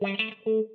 Welcome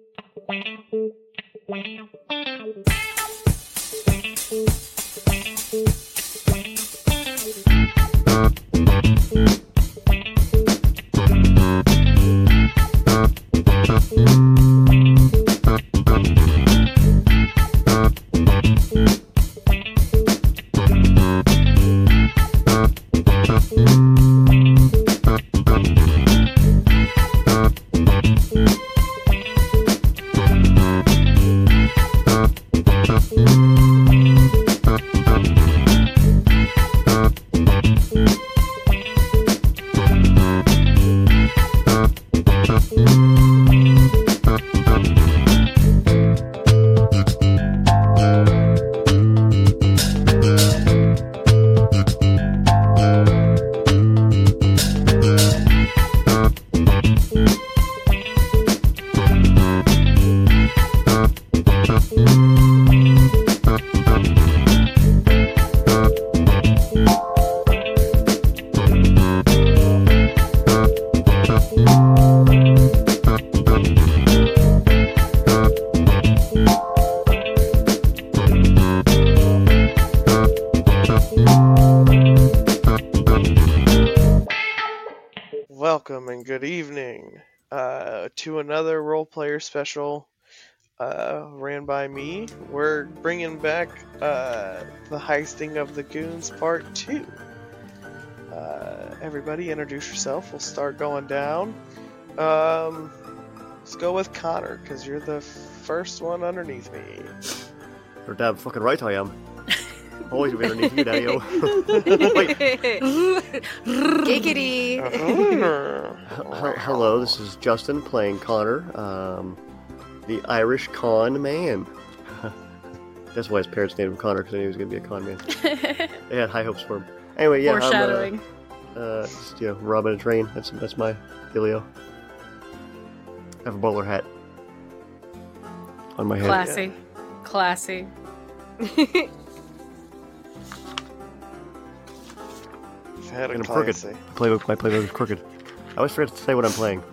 to another role player special uh, ran by me. We're bringing back uh, the heisting of the goons part two. Uh, everybody, introduce yourself. We'll start going down. Um, let's go with Connor because you're the first one underneath me. You're damn fucking right I am. Always be underneath you, Daddy. Giggity. H- hello, this is Justin playing Connor, um, the Irish con man. That's why his parents named him Connor because they knew he was going to be a con man. They had high hopes for him. Anyway, yeah, I'm, uh, Foreshadowing. uh, just, you know, robbing a train. That's that's my dealio. I have a bowler hat on my head. Classy. Classy. I've had a And I'm crooked. classy. Playbook, my playbook is crooked. I always forget to say what I'm playing.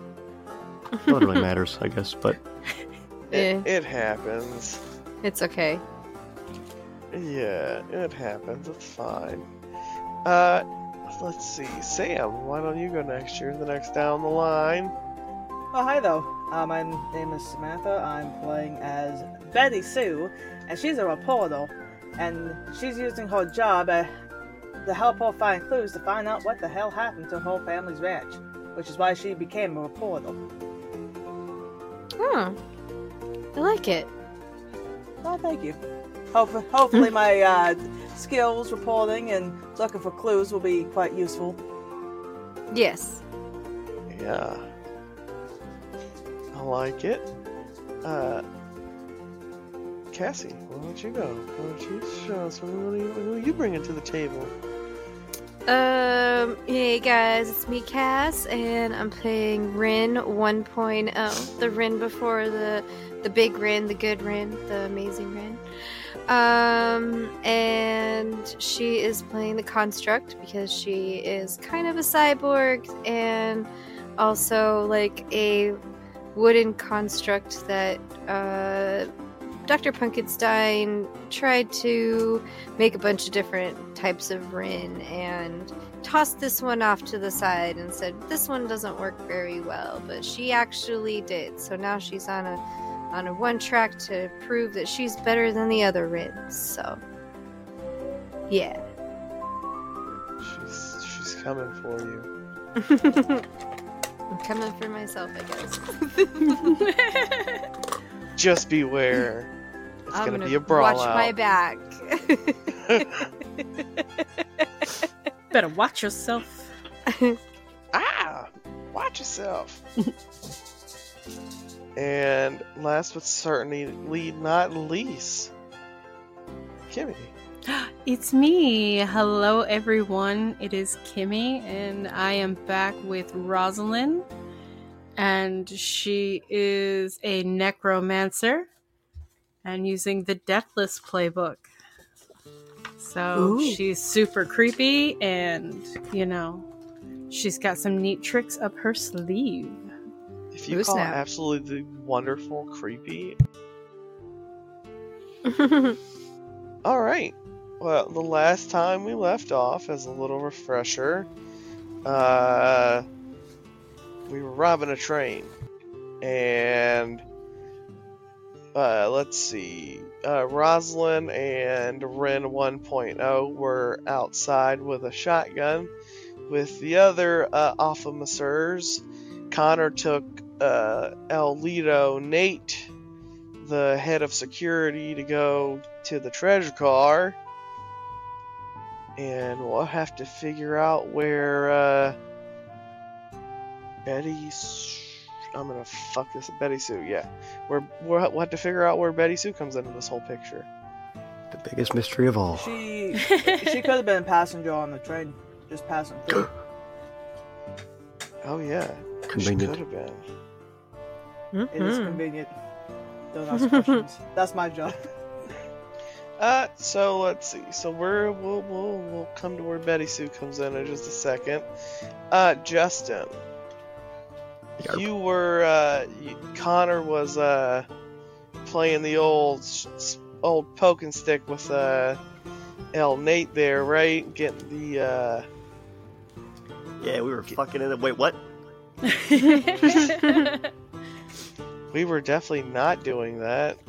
Not really matters, I guess, but Eh, It, it happens. it's okay. Yeah, it happens. It's fine. Uh, let's see. Sam, why don't you go next? You're the next down the line. Oh, hi, though. Uh, my name is Samantha. I'm playing as Betty Sue, and she's a reporter. And she's using her job uh, to help her find clues to find out what the hell happened to her family's ranch, which is why she became a reporter. Oh, I like it. Oh, thank you. Hope- hopefully, my uh, skills reporting and looking for clues will be quite useful. Yes. Yeah. I like it. Uh, Cassie, why don't you go? Why don't you show us who, who, you- you bringing to the table? Um, hey guys, it's me, Cass, and I'm playing Rin 1.0. The Rin before the the big Rin, the good Rin, the amazing Rin. Um, and she is playing the construct because she is kind of a cyborg and also like a wooden construct that uh Dr. Punkenstein tried to make a bunch of different types of Rin and tossed this one off to the side and said this one doesn't work very well, but she actually did. So now she's on a on a one track to prove that she's better than the other Rins. So yeah. She's she's coming for you. I'm coming for myself, I guess. Just beware. It's I'm gonna, gonna be a brawl watch out. my back. Better watch yourself. ah, watch yourself. and last but certainly not least, Kimmy. It's me. Hello, everyone. It is Kimmy, and I am back with Rosalind. And she is a necromancer and using the Deathless playbook. So Ooh. she's super creepy, and you know, she's got some neat tricks up her sleeve. If you Ooh, call snap. absolutely wonderful creepy, all right. Well, the last time we left off, as a little refresher, uh, we were robbing a train, and uh, let's see, uh, and Rin 1.0 were outside with a shotgun. With the other uh, officers, Connor took uh, El Lido Nate, the head of security, to go to the treasure car. And we'll have to figure out where uh, Betty. S- I'm gonna fuck this. Betty Sue, yeah. We're, we're, we'll have to figure out where Betty Sue comes into this whole picture. The biggest mystery of all. She she could have been a passenger on the train, just passing through. Oh yeah, she could have been. It is convenient. Don't ask questions. That's my job. Uh, so let's see. So we're we'll we'll we'll come to where Betty Sue comes in in just a second. Uh, Justin, Yarp. You were uh, you, Connor was uh playing the old s- s- old poke and stick with uh El Nate there, right? Getting the uh Yeah, we were fucking in it. Wait, what? we were definitely not doing that.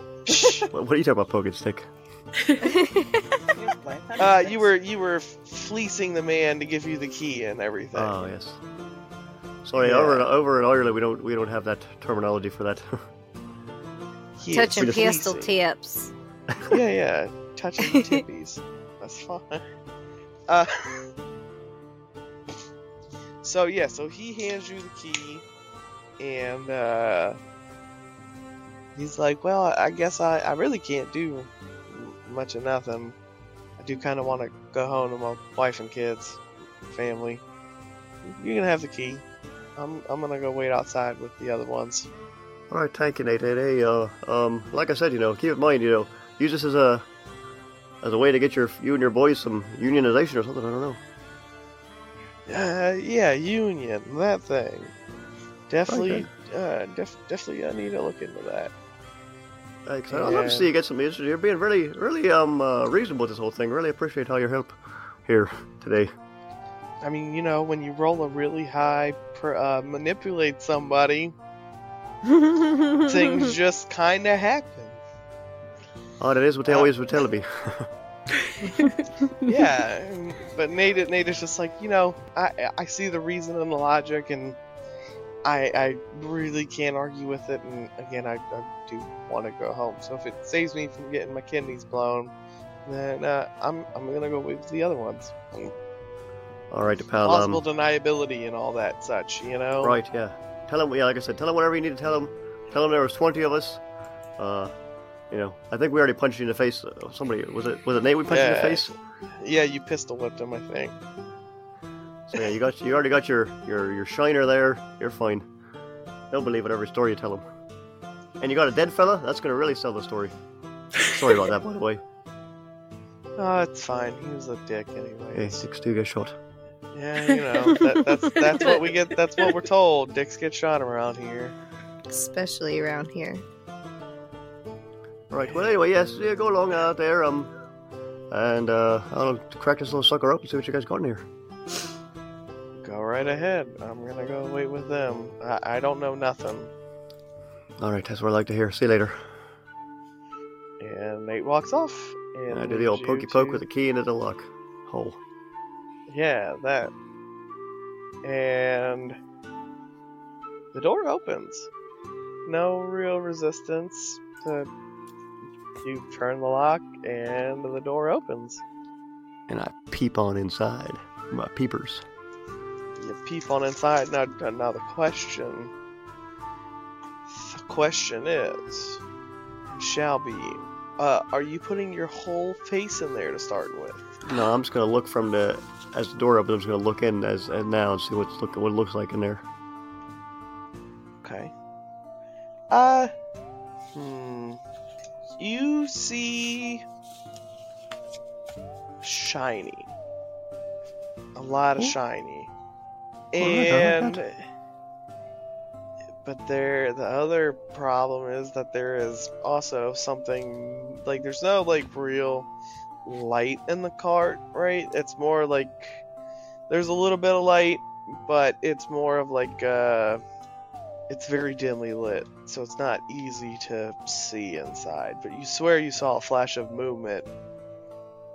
What, what are you talking about, poking stick? Uh, you were you were fleecing the man to give you the key and everything. Oh yes. Sorry, Yeah. over in, over in Ireland we don't we don't have that terminology for that. Yeah, Touching pistol tips. yeah, yeah, touching the tippies. That's fine. Uh, so yeah, so he hands you the key, and uh, he's like, "Well, I guess I, I really can't do much of nothing. I do kind of want to go home to my wife and kids, family. You can have the key. I'm I'm gonna go wait outside with the other ones." All right, thank you, Nate. Hey, hey, uh, um, like I said, you know, keep in mind, you know, use this as a as a way to get your you and your boys some unionization or something. I don't know. Uh, yeah, Union, that thing. Definitely, uh, def- definitely, I need to look into that. Hey, 'cause I'd love to see you get some. You're being really, really um uh, reasonable with this whole thing. Really appreciate all your help here today. I mean, you know, when you roll a really high, per, uh, manipulate somebody, things just kind of happen. Oh, that is what they Uh, always were telling me. Yeah, but Nate, Nate is just like, you know, I, I see the reason and the logic, and I, I really can't argue with it. And again, I, I do want to go home. So if it saves me from getting my kidneys blown, then uh, I'm, I'm gonna go with the other ones. And all right, pal. possible Um, deniability and all that such, you know. right, yeah. Tell him, yeah, like I said, tell him whatever you need to tell him. Tell him there was twenty of us. Uh, you know, I think we already punched you in the face. Uh, somebody was it was it Nate we punched you in the face? Yeah, you pistol whipped him, I think. So yeah, you got you already got your your your shiner there. You're fine. They'll believe whatever story you tell them. And you got a dead fella. That's gonna really sell the story. Sorry about that, by the way. Oh, it's fine. He was a dick anyway. Hey, six two get shot. Yeah, you know, that, that's that's what we get. That's what we're told. Dicks get shot around here. Especially around here. All right. Well, anyway, yes, yeah, go along out there. Um, and uh, I'll crack this little sucker up and see what you guys got in here. Go right ahead. I'm gonna go wait with them. I, I don't know nothing. All right, that's what I like to hear. See you later. And Nate walks off. And And I do the old pokey poke to- with the key into the lock hole. Yeah, that. And the door opens. No real resistance. To, you turn the lock, and the door opens. And I peep on inside. My peepers. You peep on inside. Now, now the question. The question is, shall be, uh, are you putting your whole face in there to start with? No, I'm just gonna look from the as the door opens. I'm just gonna look in as, as now and see what's look what it looks like in there. Okay. Uh, hmm. You see shiny. A lot of Ooh. shiny. Alright, I And but there, the other problem is that there is also something like there's no like real light in the cart, right? It's more like there's a little bit of light, but it's more of like uh, it's very dimly lit, so it's not easy to see inside. But you swear you saw a flash of movement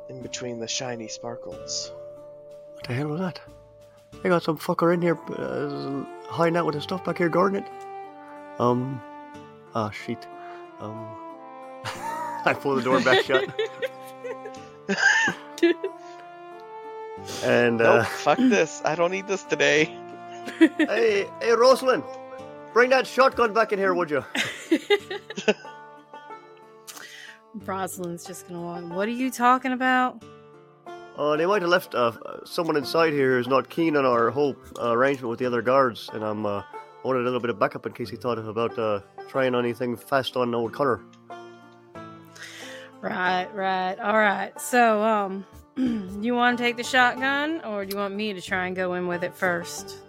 in between the shiny sparkles. What the hell was that? They got some fucker in here uh, hiding out with his stuff back here guarding it. Um, ah, shit. Um, I pull the door back shut. and, uh, Nope, fuck this. I don't need this today. hey, hey, Rosalind, bring that shotgun back in here, would you? Rosalind's just gonna walk. What are you talking about? Uh, they might have left uh, someone inside here who's not keen on our whole uh, arrangement with the other guards, and I'm uh, wanted a little bit of backup in case he thought about uh, trying anything fast on old Connor. Right, right. All right. So, um, you want to take the shotgun, or do you want me to try and go in with it first?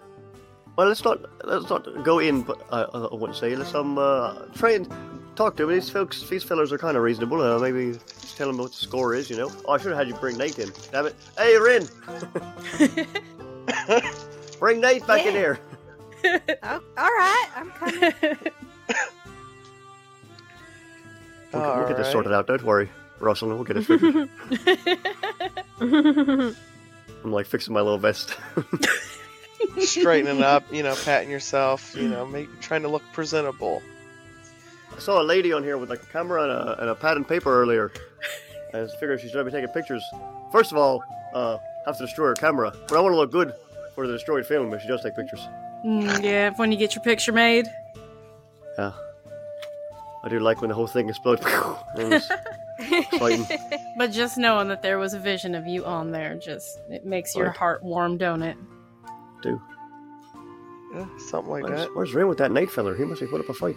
Well, let's not let's not go in, but uh, I wouldn't say let's um uh, try and talk to him. These folks, these fellas are kind of reasonable. Uh, maybe just tell him what the score is. You know. Oh, I should have had you bring Nate in. Damn it! Hey, Rin, bring Nate back in here. Oh, all right, I'm coming. We'll, we'll get this sorted out. Don't worry, Russell. We'll get it figured. I'm like fixing my little vest. Straightening up, you know, patting yourself, you know, make, trying to look presentable. I saw a lady on here with like a camera and a, and a pad and paper earlier. I just figured she's going to be taking pictures. First of all, uh, have to destroy her camera, but I want to look good for the destroyed film if she does take pictures. Mm, yeah, when you get your picture made. Yeah. I do like when the whole thing explodes. It was exciting. But just knowing that there was a vision of you on there, just it makes your Right. heart warm, don't it? Do. Yeah, something like Where's, that. where's Ray with that Nate feller? He must have put up a fight.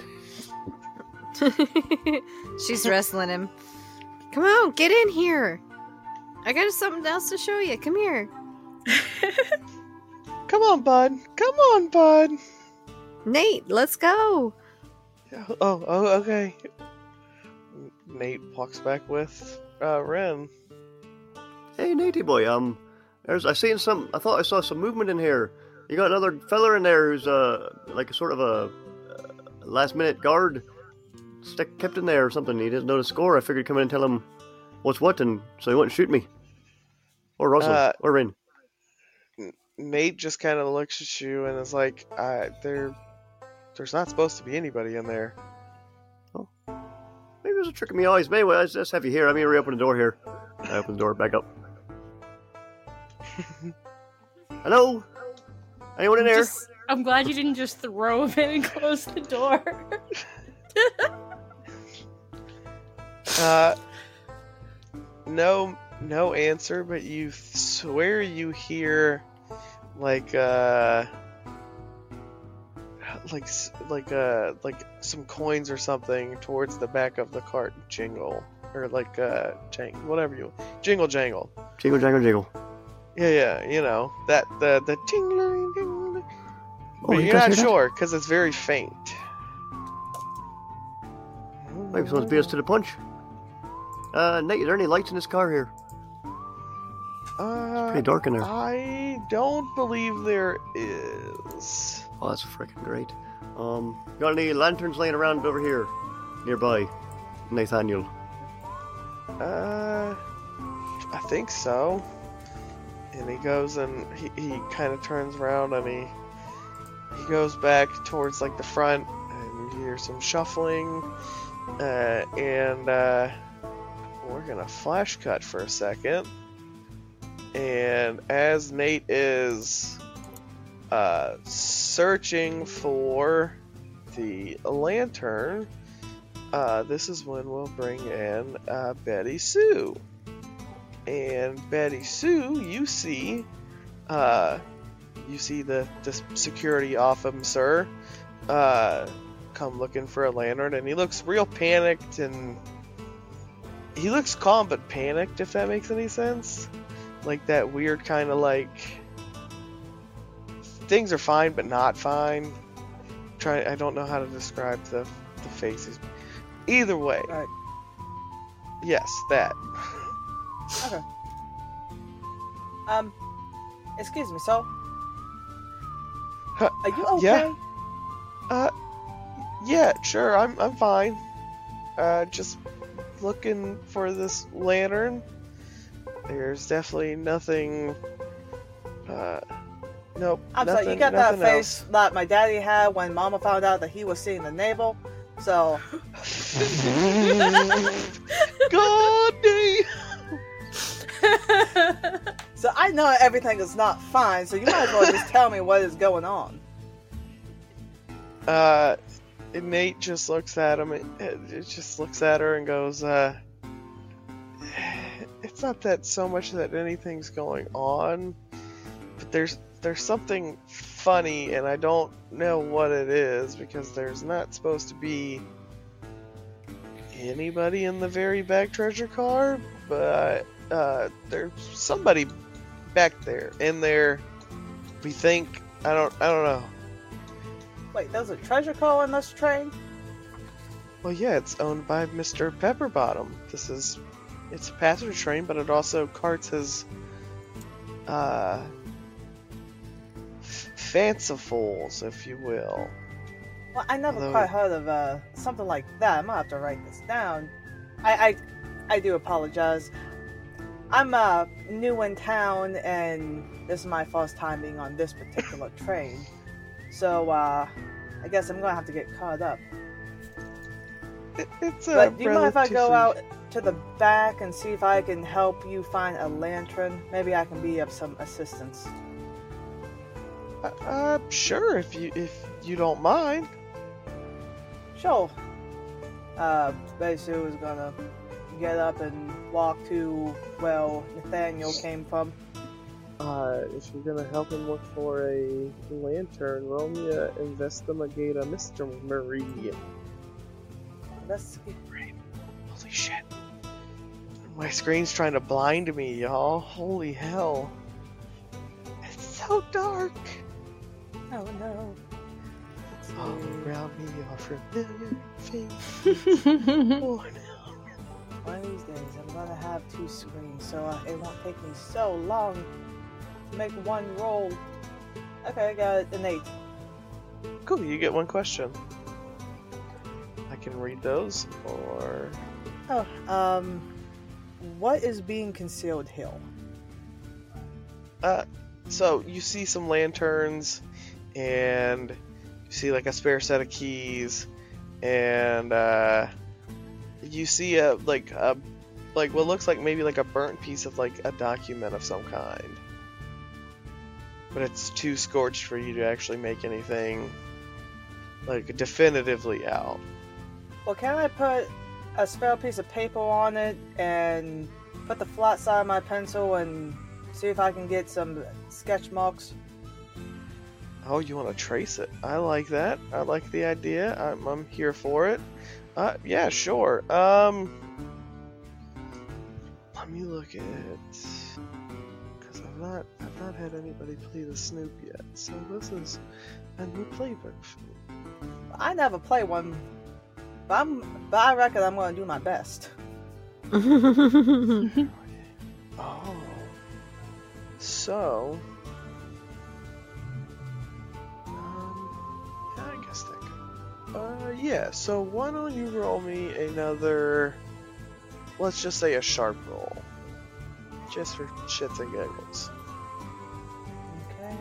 She's wrestling him. Come on, get in here. I got something else to show you. Come here. Come on, bud. Come on, bud. Nate, let's go. Oh, oh, okay. Nate walks back with uh, Rin. Hey, Natey boy, um, there's I seen some. I thought I saw some movement in here. You got another feller in there who's uh like a sort of a uh, last minute guard, stick kept in there or something. He doesn't know the score. I figured come in and tell him what's what, and so he wouldn't shoot me. Or Russell, Uh, or Rin. Nate just kind of looks at you and is like, uh, "There, there's not supposed to be anybody in there." Oh. Maybe it was a trick of my eyes. Maybe let's, let's have you here. Let me reopen the door here. I open the door back up. Hello? Anyone in there? Just- I'm glad you didn't just throw him in and close the door. Uh, no, no answer, but you swear you hear like uh, like like uh, like some coins or something towards the back of the cart jingle or like uh, jang whatever you jingle jangle. Jingle, jangle, jingle. Yeah, yeah, you know that the the tingling. Oh, but you you're not sure because it's very faint. Maybe someone's beat us to the punch. Uh, Nate, is there any lights in this car here? Uh, Pretty dark in there. I don't believe there is. Oh, that's freaking great. Um, got any lanterns laying around over here, nearby, Nathaniel? Uh, I think so. And he goes and he, he kind of turns around and he he goes back towards like the front and you hear some shuffling. Uh, and uh, we're gonna flash cut for a second. And as Nate is uh, searching for the lantern, uh, this is when we'll bring in uh, Betty Sue. And Betty Sue, you see, uh, you see the, the security officer uh, come looking for a lantern, and he looks real panicked, and he looks calm but panicked, if that makes any sense. Like that weird kind of like things are fine but not fine. trying. I don't know how to describe the the faces. Either way, yes, that. Okay. Um, excuse me, so Huh, are you okay? yeah. Uh, yeah, sure. I'm I'm fine. Uh, just looking for this lantern. There's definitely nothing. Uh, nope. I'm nothing, sorry, you got that nothing else. face that my daddy had when Mama found out that he was seeing the navel. So God. So I know everything is not fine, so you might as well just tell me what is going on. Uh, Nate just looks at him. It, it just looks at her and goes, uh, "It's not that so much that anything's going on, but there's there's something funny, and I don't know what it is because there's not supposed to be anybody in the very back treasure car, but uh, there's somebody back there in there. We think I don't I don't know." Wait, there's a treasure car in this train? Well, yeah, it's owned by Mr. Pepperbottom. This is, it's a passenger train, but it also carts his, uh, fancifuls, if you will. Well, I never Although- quite heard of uh, something like that. I'm gonna have to write this down. I, I, I do apologize. I'm uh, new in town, and this is my first time being on this particular train. So uh, I guess I'm gonna have to get caught up. It, it's a But do you mind if I go out to the back and see if I can help you find a lantern? Maybe I can be of some assistance. Uh, uh, sure, if you if you don't mind. Sure. Uh, Betty Sue is gonna get up and walk to where Nathaniel came from. Uh, if you're gonna help him look for a lantern, roll me a Investigate a Mystery. Let's Holy shit. My screen's trying to blind me, y'all. Holy hell. It's so dark. Oh no. All around me are familiar faces. Oh, no. One of these days, I'm gonna have two screens, so uh, it won't take me so long to make one roll. Okay, I got an eight. Cool, you get one question. I can read those, or. Oh, um, what is being concealed here? Uh, so you see some lanterns, and you see like a spare set of keys, and uh, you see a like a like what looks like maybe like a burnt piece of like a document of some kind. But it's too scorched for you to actually make anything like definitively out. Well, can I put a spare piece of paper on it and put the flat side of my pencil and see if I can get some sketch marks? Oh, you want to trace it? I like that. I like the idea. I'm, I'm here for it. Uh, yeah, sure. Um, let me look at it because I've not I've not had anybody play the Snoop yet, so this is a new playbook for me. I never play one, but I'm. But I reckon I'm gonna do my best. Oh, so yeah. So why don't you roll me another? Let's just say a sharp roll, just for shits and giggles, Okay.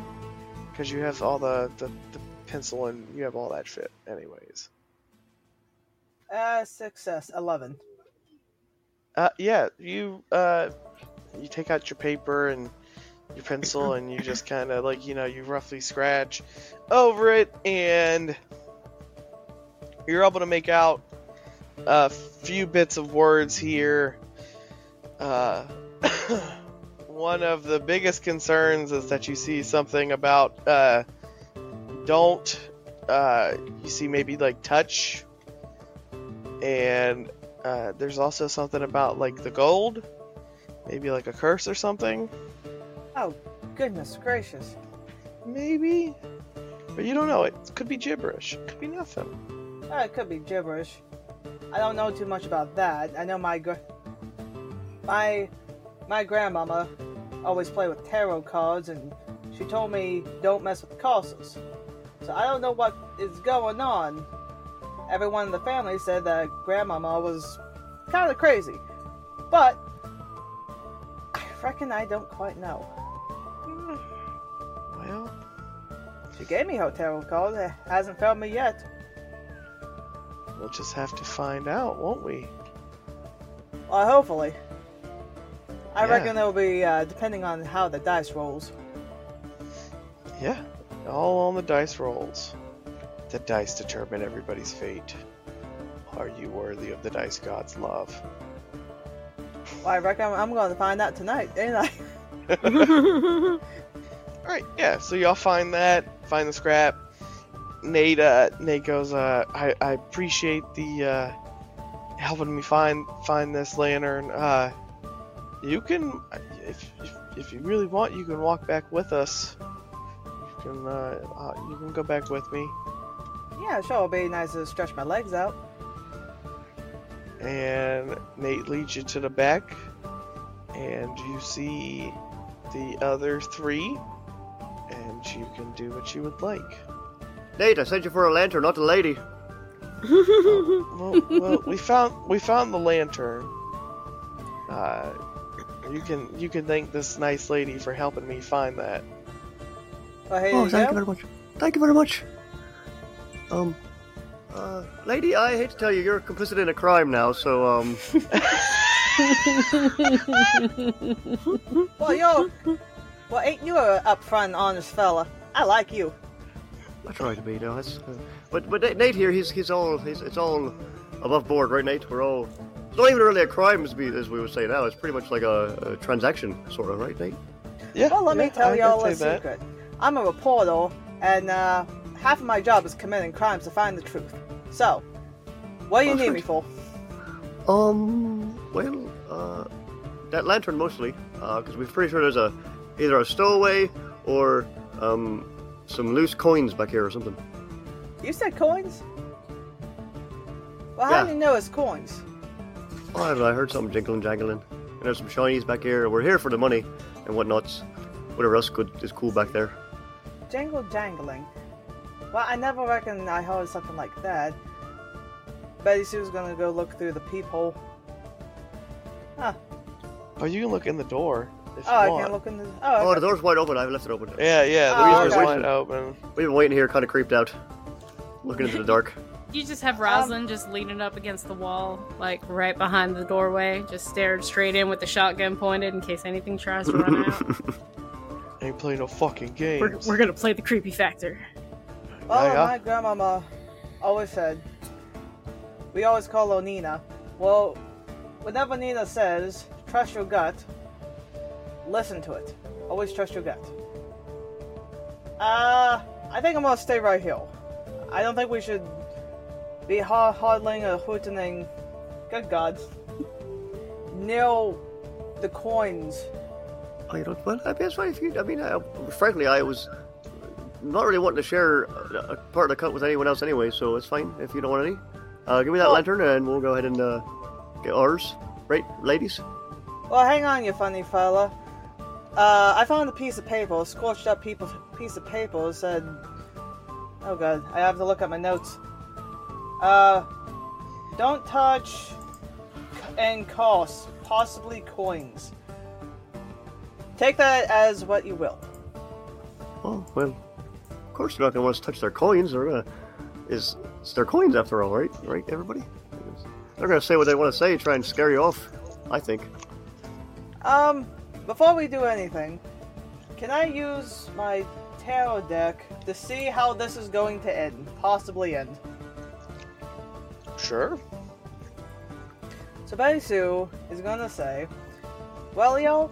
because you have all the, the the pencil and you have all that shit, anyways. Uh, success. Eleven. Uh, yeah, you uh, you take out your paper and your pencil, and you just kind of like you know you roughly scratch over it, and you're able to make out a few bits of words here. Uh, one of the biggest concerns is that you see something about uh, don't. Uh, you see maybe like touch, and uh, there's also something about like the gold, maybe like a curse or something. Oh, goodness gracious. Maybe. But you don't know. It could be gibberish. It could be nothing. Uh, it could be gibberish. I don't know too much about that. I know my gr- my my grandmama always played with tarot cards, and she told me don't mess with castles. So I don't know what is going on. Everyone in the family said that grandmama was kind of crazy, but I reckon I don't quite know. Well, She gave me her tarot card. It hasn't failed me yet. We'll just have to find out, won't we? Well, hopefully. I Yeah. reckon it'll be uh, depending on how the dice rolls. Yeah. All on the dice rolls. The dice determine everybody's fate. Are you worthy of the dice god's love? Well, I reckon I'm, I'm going to find out tonight, ain't I? Alright, yeah, so y'all find that, find the scrap. Nate, uh, Nate goes, uh, I, I appreciate the, uh, helping me find, find this lantern. Uh, you can, if, if, if you really want, you can walk back with us. You can, uh, uh you can go back with me. Yeah, sure. It'll be nice to stretch my legs out. and Nate leads you to the back, and you see the other three, and you can do what you would like. Nate, I sent you for a lantern, not a lady. Well, well we found we found the lantern. Uh, you can you can thank this nice lady for helping me find that. Well, here Oh, you thank go. you very much. Thank you very much. Um, uh, lady, I hate to tell you, you're complicit in a crime now, so, um, Well, yo, well, ain't you a upfront, honest fella? I like you. I try to be, no, that's, uh, but, but Nate- Nate here, he's, he's all, he's, it's all above board, right, Nate? We're all, it's not even really a crime, as we, as we would say now, it's pretty much like a, a transaction, sort of, right, Nate? Yeah. Well, let yeah, me tell I y'all a that. secret. I'm a reporter, and uh, half of my job is committing crimes to find the truth. So, what do you need me for? Um, well, uh, that lantern mostly, uh, because we're pretty sure there's a, either a stowaway or, um, some loose coins back here or something. You said coins? Well, how Yeah. do you know it's coins? Oh, I don't know, I heard something jingling, jangling. And there's some shinies back here. We're here for the money and whatnots. Whatever else good is cool back there. Jingle, jangling. Well, I never reckoned I heard something like that. Betty Sue's gonna go look through the peephole. Huh. Oh, you can look in the door if Oh, you I can't look in the. Oh, Oh, the door's wide open. I've left it open. Yeah, yeah, the Oh, door's okay. wide open. We've been waiting here, kind of creeped out, looking into the dark. You just have Rosalind just leaning up against the wall, like right behind the doorway, just stared straight in with the shotgun pointed in case anything tries to run out. Ain't playing no fucking we're, games. we're gonna play the creepy factor. Well, Yeah, yeah. my grandmama always said, we always call her Nina. Well, whenever Nina says, trust your gut, listen to it. Always trust your gut. Uh, I think I'm gonna stay right here. I don't think we should be hard hodling or hootening, good God, near the coins. Oh, you don't. Well, I mean, it's fine if you. I mean, I, frankly, I was not really wanting to share a, a part of the cut with anyone else anyway, so it's fine if you don't want any. Uh, give me that Well- lantern, and we'll go ahead and uh, get ours. Right, ladies? Well, hang on, you funny fella. Uh, I found a piece of paper, a scorched up piece of paper. It said, "Oh God, I have to look at my notes." Uh, don't touch and cost, possibly coins. Take that as what you will. Oh, well, of course they're not going to want to touch their coins. They're to. Is, it's their coins after all, right? Right, everybody? They're going to say what they want to say, try and scare you off, I think. Um, before we do anything, can I use my tarot deck to see how this is going to end? Possibly end. Sure. So Betty Sue is gonna say, Well, yo,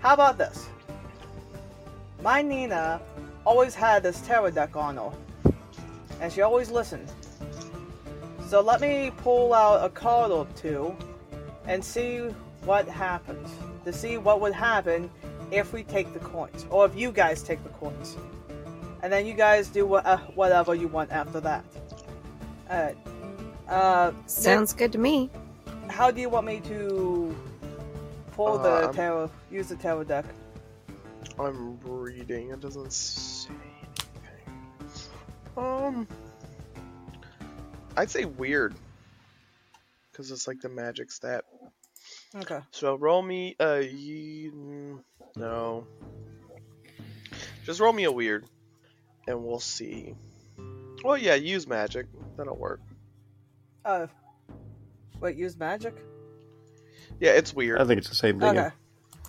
how about this? My Nina always had this tarot deck on her, and she always listened. So let me pull out a card or two and see what happens. To see what would happen if we take the coins, or if you guys take the coins. and then you guys do what, uh, whatever you want after that. Alright. Uh, Sounds good to me. how do you want me to pull the Um, tarot, use the tarot deck? I'm reading. It doesn't say anything. Um, I'd say weird, because it's like the magic stat. Okay. So roll me a ye- mm, no. Just roll me a weird, and we'll see. Well, yeah, use magic. That'll work. Uh, wait, use magic? Yeah, it's weird. I think it's the same thing. Okay.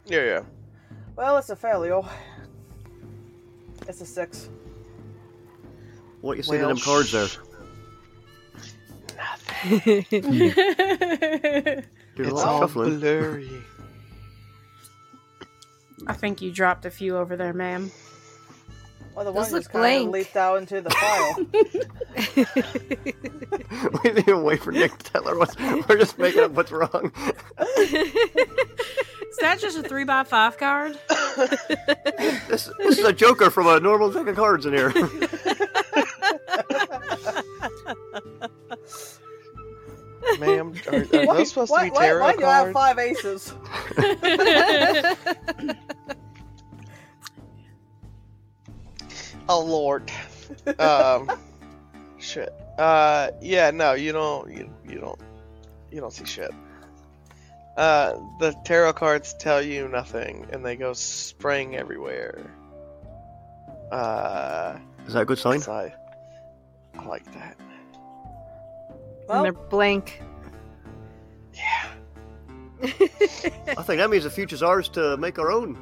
Yeah, yeah. Well, it's a failure. It's a six. What you see to Well, them cards there? sh- There's It's all shuffling. blurry. I think you dropped a few over there, ma'am. Well, the Those one look just kind of leaped out into the file. we didn't even wait for Nick to tell her what's. We're just making up what's wrong. Is that just a three by five card? This, this is a Joker from a normal deck of cards in here. Ma'am, are, are why, those supposed why, to be why, tarot why do you have five aces? Oh lord. um, shit. Uh, yeah, no, you don't. You, you don't. You don't see shit. Uh, the tarot cards tell you nothing, and they go spraying everywhere. Uh, Is that a good sign? I, I like that. Well, and they're blank. Yeah. I think that means the future's ours to make our own.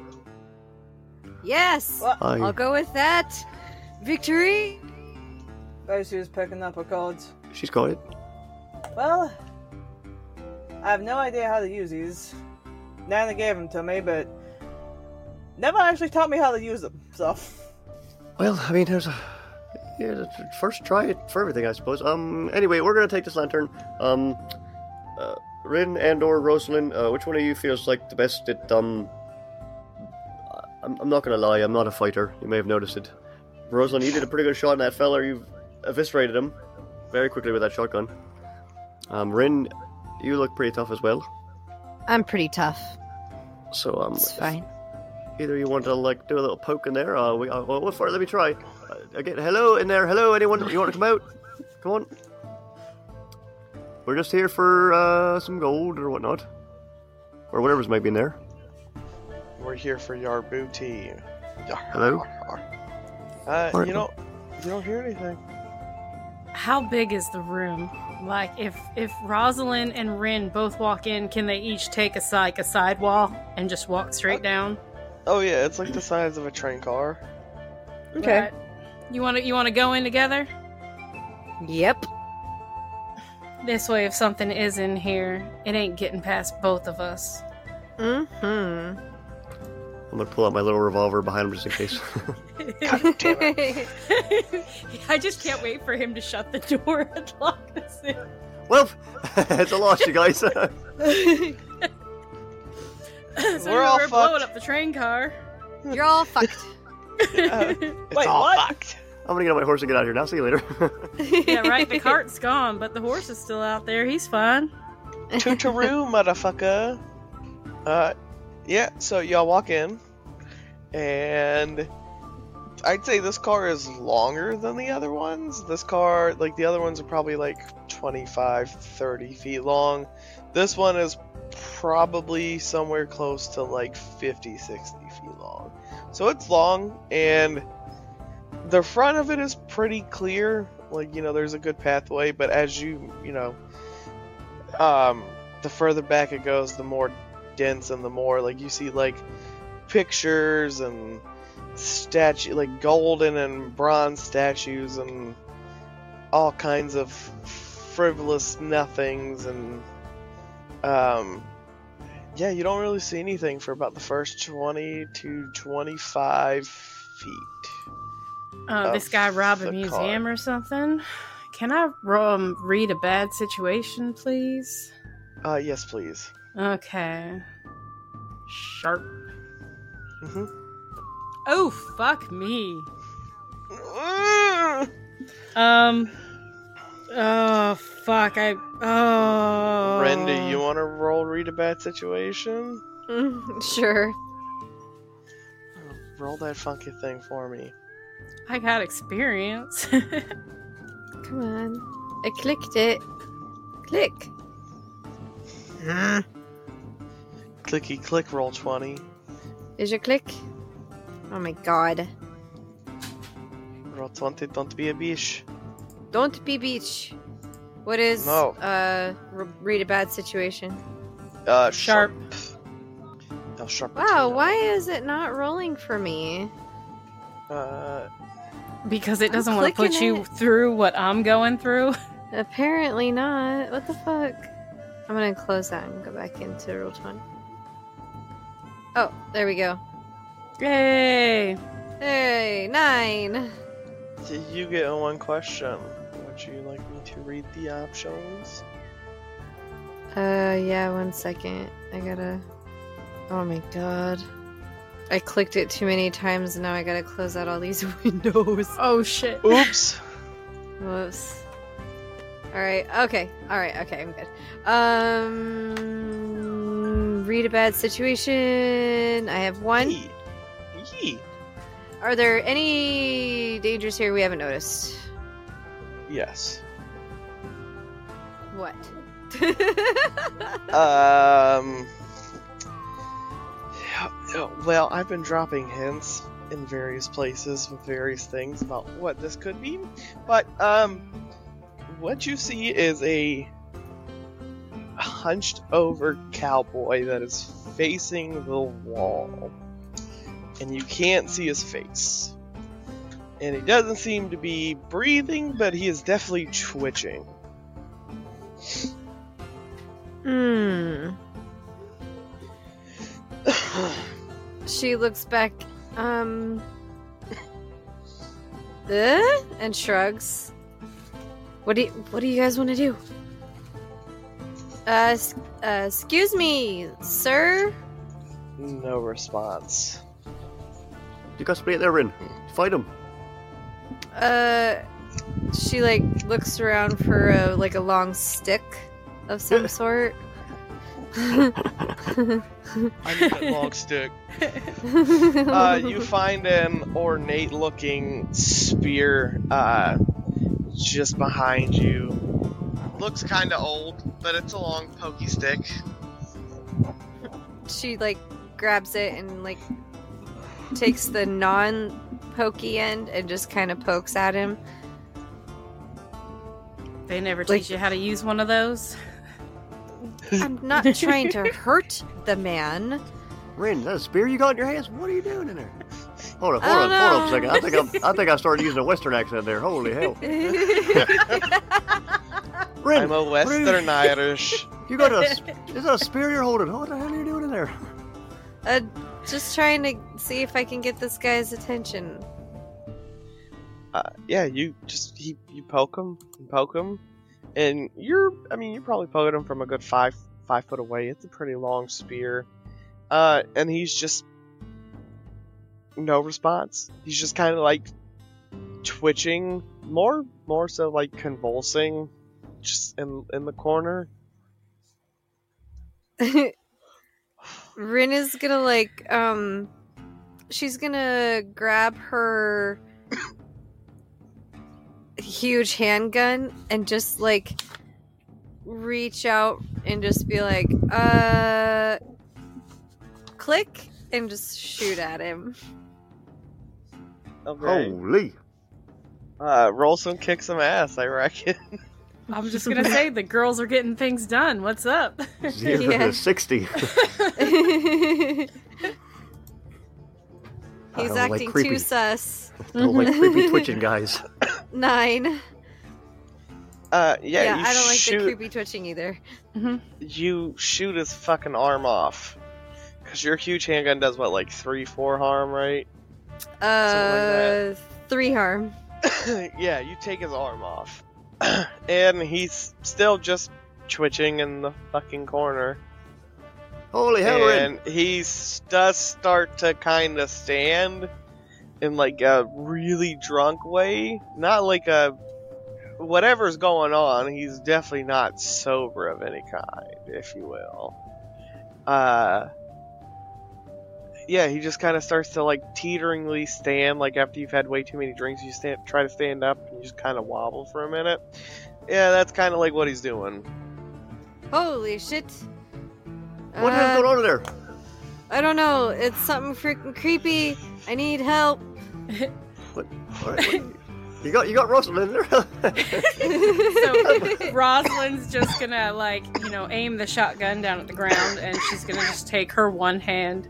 yes, Well, I, I'll go with that. Victory. Those who's picking up her cards. she's got it. Well, I have no idea how to use these. Nana gave them to me, but never actually taught me how to use them. So, Well, I mean, there's a yeah, first try it for everything, I suppose. Um, anyway, we're gonna take this lantern. Um, uh, Rin and or Rosalind, uh, which one of you feels like the best at um? I'm, I'm not gonna lie, I'm not a fighter. You may have noticed it. Rosalind, you did a pretty good shot on that fella. You've eviscerated him very quickly with that shotgun. Um, Rin, you look pretty tough as well. I'm pretty tough. So um, It's fine. Either you want to like do a little poke in there, or we. Uh, well, what for? Let me try. Uh, again, hello in there. Hello, anyone? You want to come out? Come on. We're just here for uh, some gold or whatnot, or whatever's might be in there. We're here for your booty. Hello? Uh, Alright. you don't. You don't hear anything. How big is the room? Like, if if Rosalind and Rin both walk in, can they each take a side a side wall and just walk straight down? Oh yeah, it's like the size of a train car. Okay. Right. You want to you want to go in together? Yep. This way, if something is in here, it ain't getting past both of us. Mm-hmm. I'm gonna pull out my little revolver behind him just in case. I just can't wait for him to shut the door and lock us in. well, it's a loss, you guys. so We're all we're blowing up the train car. You're all fucked. It's Wait, all what? fucked. I'm gonna get on my horse and get out of here. Now, see you later. yeah, right. The cart's gone, but the horse is still out there. He's fine. Tootaroo, motherfucker. Uh, yeah. So y'all walk in, and I'd say this car is longer than the other ones. This car, like the other ones, are probably like 25, 30 feet long. This one is probably somewhere close to like 50, 60 feet long. So it's long, and the front of it is pretty clear. Like, you know, there's a good pathway, but as you, you know, um, the further back it goes, the more dense and the more, like, you see, like, pictures and statue, like, golden and bronze statues and all kinds of frivolous nothings and, um, yeah, you don't really see anything for about the first 20 to 25 feet. Uh, this guy robbed a museum car. or something. Can I um, read a bad situation, please? Uh, yes, please. Okay. Sharp. Mm-hmm. Oh, fuck me. Um. Oh fuck! I. Oh. Rin, do you want to roll read a bad situation? Mm, sure. Uh, roll that funky thing for me. I got experience. Come on. I clicked it. Click. Hmm. Clicky click, roll 20. Is your click? Oh my god. Roll 20, don't be a bitch. Don't be beach. What is No. uh r- read a bad situation? Uh, Sharp. Oh, sharp. Wow, why is it not rolling for me? Uh, because it doesn't want to put you it. through what I'm going through. Apparently not. What the fuck? I'm gonna close that and go back into roll 20. Oh, there we go. Yay! Hey, nine. did you get one question? Would you like me to read the options? Uh, yeah, one second. I gotta. Oh my god. I clicked it too many times and now I gotta close out all these windows. Oh shit! Oops. Whoops. Alright, okay. Alright, okay, I'm good. Um. Read a bad situation. I have one. Yee. Yee. Are there any dangers here we haven't noticed? Yes. What? Um. Well, I've been dropping hints in various places with various things about what this could be, but um, what you see is a hunched over cowboy that is facing the wall, and you can't see his face. And he doesn't seem to be breathing, but he is definitely twitching. Hmm. She looks back, um, uh, and shrugs. What do you, What do you guys want to do? Uh, uh, excuse me, sir. no response. You got somebody there, Rin. Fight him. Uh, she like looks around for a like a long stick of some sort. I need that long stick. Uh, you find an ornate looking spear uh, just behind you. Looks kind of old, but it's a long pokey stick. she like grabs it and like takes the non pokey end and just kind of pokes at him. They never Like- teach you how to use one of those. I'm not trying to hurt the man. Rin, that a spear you got in your hands? What are you doing in there? Hold on, hold on, don't hold on a second. I think I'm, I think I started using a Western accent there. Holy hell, Rin, I'm a what you- Western Irish. You got a is that a spear you're holding? What the hell are you doing in there? uh, just trying to see if I can get this guy's attention. Uh, yeah, you just he, you poke him, and poke him, and you're I mean you're probably poking him from a good five five foot away. It's a pretty long spear, uh, and he's just no response. He's just kind of like twitching, more more so like convulsing, just in in the corner. Rin is gonna like um she's gonna grab her huge handgun and just like reach out and just be like uh click and just shoot at him. Okay. Holy! Uh, roll some, kick some ass, I reckon. I'm just gonna say the girls are getting things done. What's up? Zero Yeah. to sixty. He's I don't like acting creepy. too sus. Don't like creepy twitching guys. Nine. Uh, Yeah, yeah, you I don't like shoot, the creepy twitching either. you shoot his fucking arm off. Cause your huge handgun does what, like three, four harm, right? Uh, three harm. yeah, you take his arm off. and he's still just twitching in the fucking corner. Holy hell, and he does start to kind of stand, in like a really drunk way, not like a whatever's going on. He's definitely not sober of any kind, if you will. Uh, yeah, he just kind of starts to like teeteringly stand. Like after you've had way too many drinks, you stand, try to stand up, and you just kind of wobble for a minute. Yeah, that's kind of like what he's doing. Holy shit. What the hell's Uh, going on there? I don't know. It's something freaking creepy. I need help. What, what, what, you got you got there. So Rosalind's just gonna like you know aim the shotgun down at the ground, and she's gonna just take her one hand,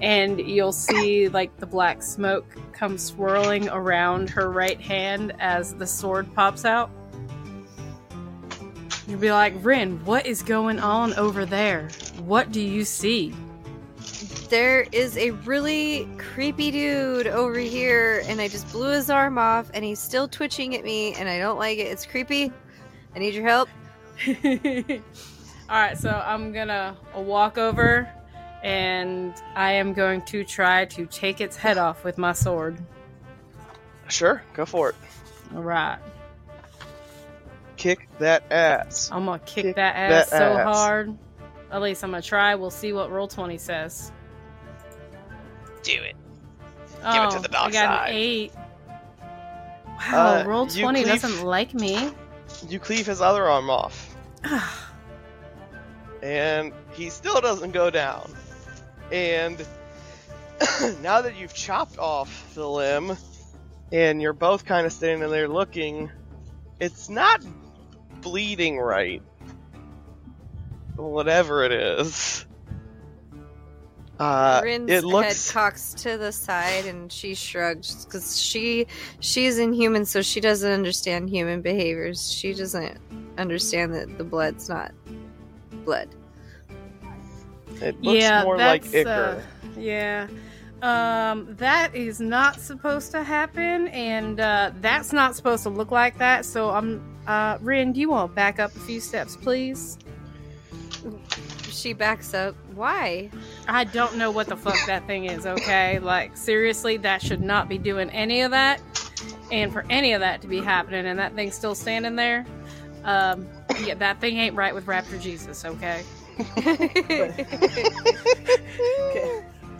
and you'll see like the black smoke come swirling around her right hand as the sword pops out. You'll be like, Rin, what is going on over there? What do you see? There is a really creepy dude over here, and I just blew his arm off, and he's still twitching at me, and I don't like it. It's creepy. I need your help. All right, so I'm gonna walk over, and I am going to try to take its head off with my sword. Sure, go for it. All right, Kick that ass. I'm gonna kick, Kick that ass that so ass. hard. At least I'm gonna try. We'll see what roll twenty says. Do it. Oh, it to the dark I got side. an eight. Wow, Uh, roll twenty cleave- doesn't like me. You cleave his other arm off, and he still doesn't go down. And now that you've chopped off the limb, and you're both kind of standing there looking, it's not bleeding right. Whatever it is. Uh, Rin's it looks. head cocks to the side, and she shrugs because she she's inhuman, so she doesn't understand human behaviors. She doesn't understand that the blood's not blood. It looks yeah, more like that's, ichor. uh, yeah. Um, that is not supposed to happen, and uh, that's not supposed to look like that. So I'm, uh, Rin, do you want to back up a few steps, please? She backs up. Why? I don't know what the fuck that thing is. Okay, like seriously, that should not be doing any of that, and for any of that to be happening, and that thing still standing there. Um, yeah, that thing ain't right with Raptor Jesus. Okay. Can,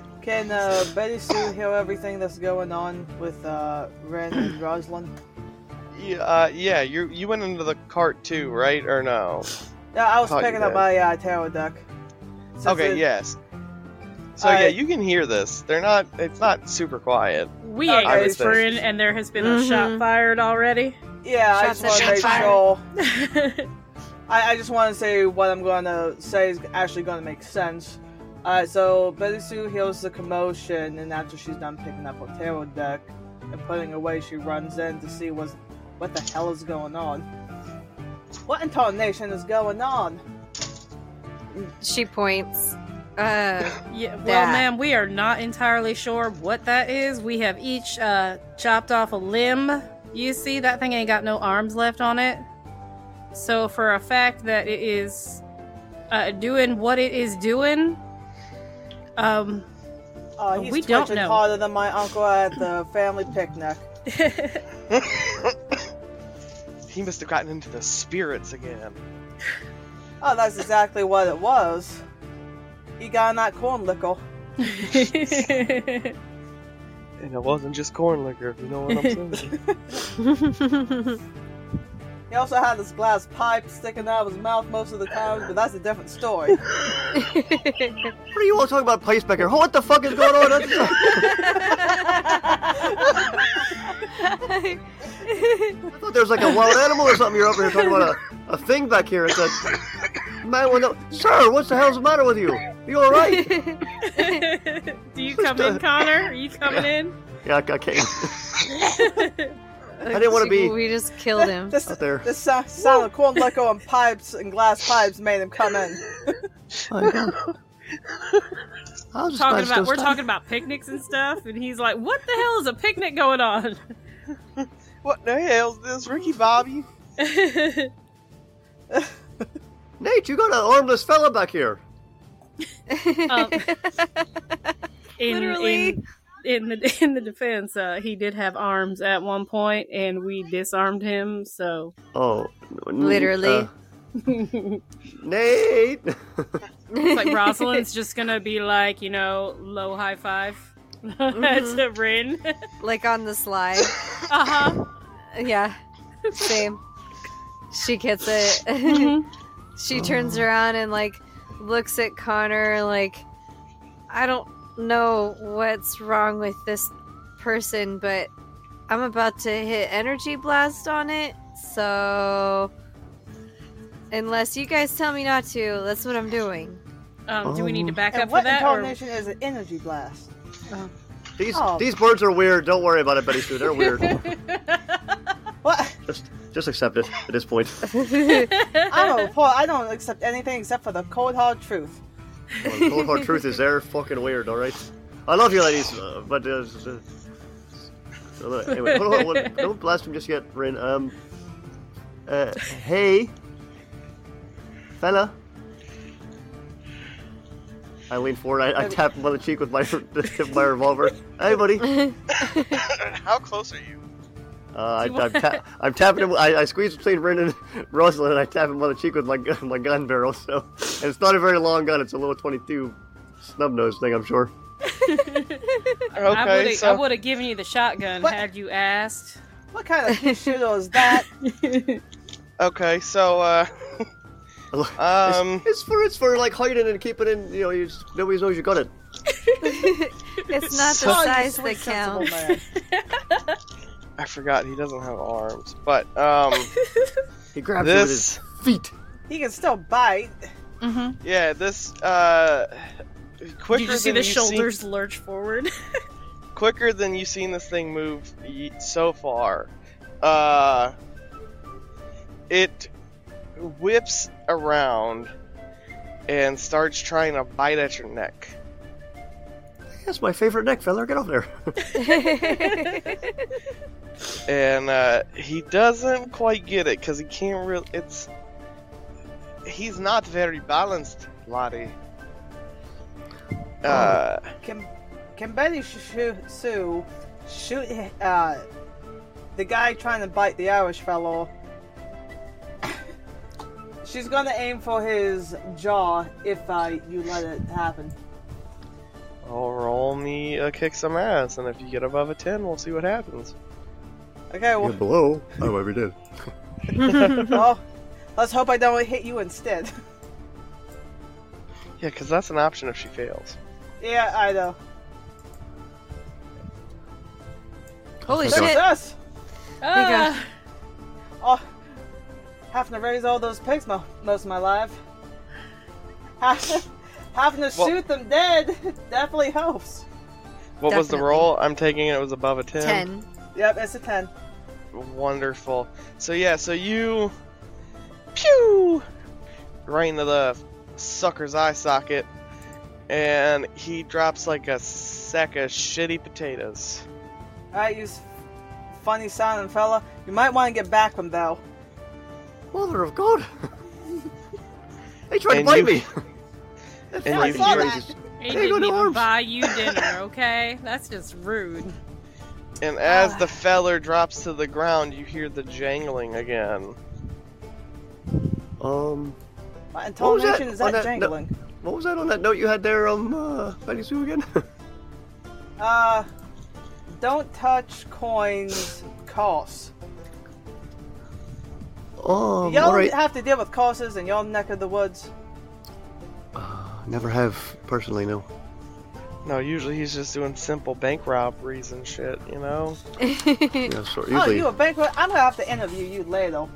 can uh, Betty Sue hear everything that's going on with uh, Rin and Rosalind? Yeah, uh, yeah, you you went into the cart too, right? Or no? Yeah, I was Thought picking up my uh, tarot deck. Since okay, it- yes. So Uh, yeah, you can hear this. They're not. It's not super quiet. We Okay. ain't I would whispering, and there has been a Mhm. shot fired already. Yeah, I just want to make fired. sure. I, I just want to say what I'm going to say is actually going to make sense. Alright, so Betty Sue heals the commotion, and after she's done picking up her tarot deck and putting away, she runs in to see what's, what the hell is going on. What intonation is going on? she points. Uh, Yeah, well, That. ma'am, we are not entirely sure what that is. We have each uh, chopped off a limb. You see, that thing ain't got no arms left on it. So, for a fact that it is uh, doing what it is doing, um, Uh, he's We don't twitching know. harder than my uncle at the family picnic. He must have gotten into the spirits again. Oh, that's exactly what it was. He got in that corn liquor. And it wasn't just corn liquor, if you know what I'm saying. He also had this glass pipe sticking out of his mouth most of the time, but that's a different story. What are you all talking about place back here? What the fuck is going on? I thought there was like a wild animal or something. You're over here talking about a, a thing back here. It's like, man, well, no, sir, what the hell's the matter with you? You all right? Do you come in, Connor? Are you coming in? Yeah, I, I can't. I didn't wanna be- We just killed him. This, Out there. this sa- sound of corn liquor and pipes and glass pipes made him come in. Oh, I was talking about we're standing. talking about picnics and stuff, and he's like, "What the hell is a picnic going on?" what the hell's this, Ricky Bobby? Nate, you got an armless fella back here. Um, in, Literally. in in the in the defense, uh, he did have arms at one point, and we disarmed him. So Oh, Literally. uh, Nate. it's like Rosalind's just gonna be like, you know, low high 5 to Rin. like on the slide. uh huh. Yeah, same. She gets it. Mm-hmm. she turns around and like looks at Connor like I don't know what's wrong with this person, but I'm about to hit energy blast on it. So unless you guys tell me not to, that's what I'm doing. Um, do we need to Um, back And up for what that? Or... incarnation is an energy blast? These Oh. these birds are weird. Don't worry about it, Betty Sue. They're weird. What? just just accept it at this point. I'm a report. I don't accept anything except for the cold hard truth. Well, the cold hard truth is they're fucking weird. All right. I love you, ladies, uh, but uh, uh, anyway, hold on, hold on, don't blast him just yet, Rin. Um, uh, hey, fella. I lean forward. I, I tap him on the cheek with my the tip of my revolver. Hey, buddy. How close are you? Uh, I, I'm, ta- I'm tapping him. I, I squeeze between Rin and Rosalind, and I tap him on the cheek with my gun, my gun barrel. So, and it's not a very long gun. It's a little 22 snub nose thing, I'm sure. okay, I Okay, would so have given you the shotgun What? had you asked. What kind of pea shooter is that? okay, so uh, um, it's, it's for it's for like hiding and keeping in. You know, you just, nobody knows you got it. it's not the So- you size that counts. Man. I forgot he doesn't have arms, but um, He grabs it with this his feet. He can still bite. Mm-hmm. yeah, this uh, quicker Did you see than the you've seen- shoulders lurch forward? quicker than you've seen this thing move so far. Uh, it whips around and starts trying to bite at your neck. That's my favorite neck, fella. Get over there. and uh, he doesn't quite get it because he can't really. It's he's not very balanced, Lottie. Uh, Can can Betty sh- sh- Sue shoot uh, the guy trying to bite the Irish fellow? She's gonna aim for his jaw if uh, you let it happen. I'll roll me uh, kick some ass, and if you get above a ten, we'll see what happens. Okay, You're well, below. Oh, we did. well, let's hope I don't hit you instead. Yeah, because that's an option if she fails. yeah, I know. Holy shit! Success! Ah, Oh, having to raise all those pigs mo- most of my life. having to Well- shoot them dead definitely helps. What was the Definitely. roll? I'm taking it was above a ten. Ten. Yep, it's a 10. Wonderful. So yeah, so you pew right into the sucker's eye socket, and he drops like a sack of shitty potatoes. Alright, you s- funny sounding fella. You might want to get back from though. Mother of God! they tried And to bite you- me. and Fucking you saw hear, that. he There you go, didn't even arms. buy you dinner, okay? That's just rude. and as Ah. the feller drops to the ground, you hear the jangling again. Um, My What was that? intonation is On that that- no- jangling. what was that on that note you had there, um, uh, Betty Sue again? Uh, don't touch coins costs. Oh, um, y'all alright. have to deal with costs in your neck of the woods. Never have personally, no. No, usually he's just doing simple bank robberies and shit, you know. Yeah, so Oh, you a banquet? I'm gonna have to interview you later.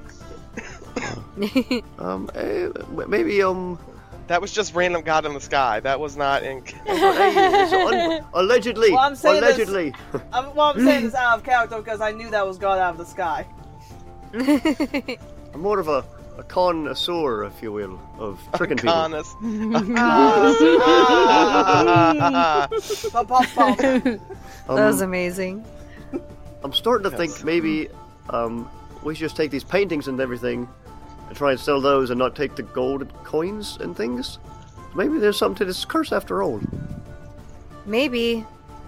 um, eh, maybe, um, That was just random god in the sky. That was not in. un- allegedly, Well, I'm saying this- allegedly. I'm, well, I'm saying this out of character because I knew that was God out of the sky. I'm more of a, a connoisseur, if you will, of tricking people. Honest. Um, that was amazing. I'm starting to Yes. think maybe um, we should just take these paintings and everything and try and sell those and not take the gold and coins and things. Maybe there's something to this curse after all. Maybe.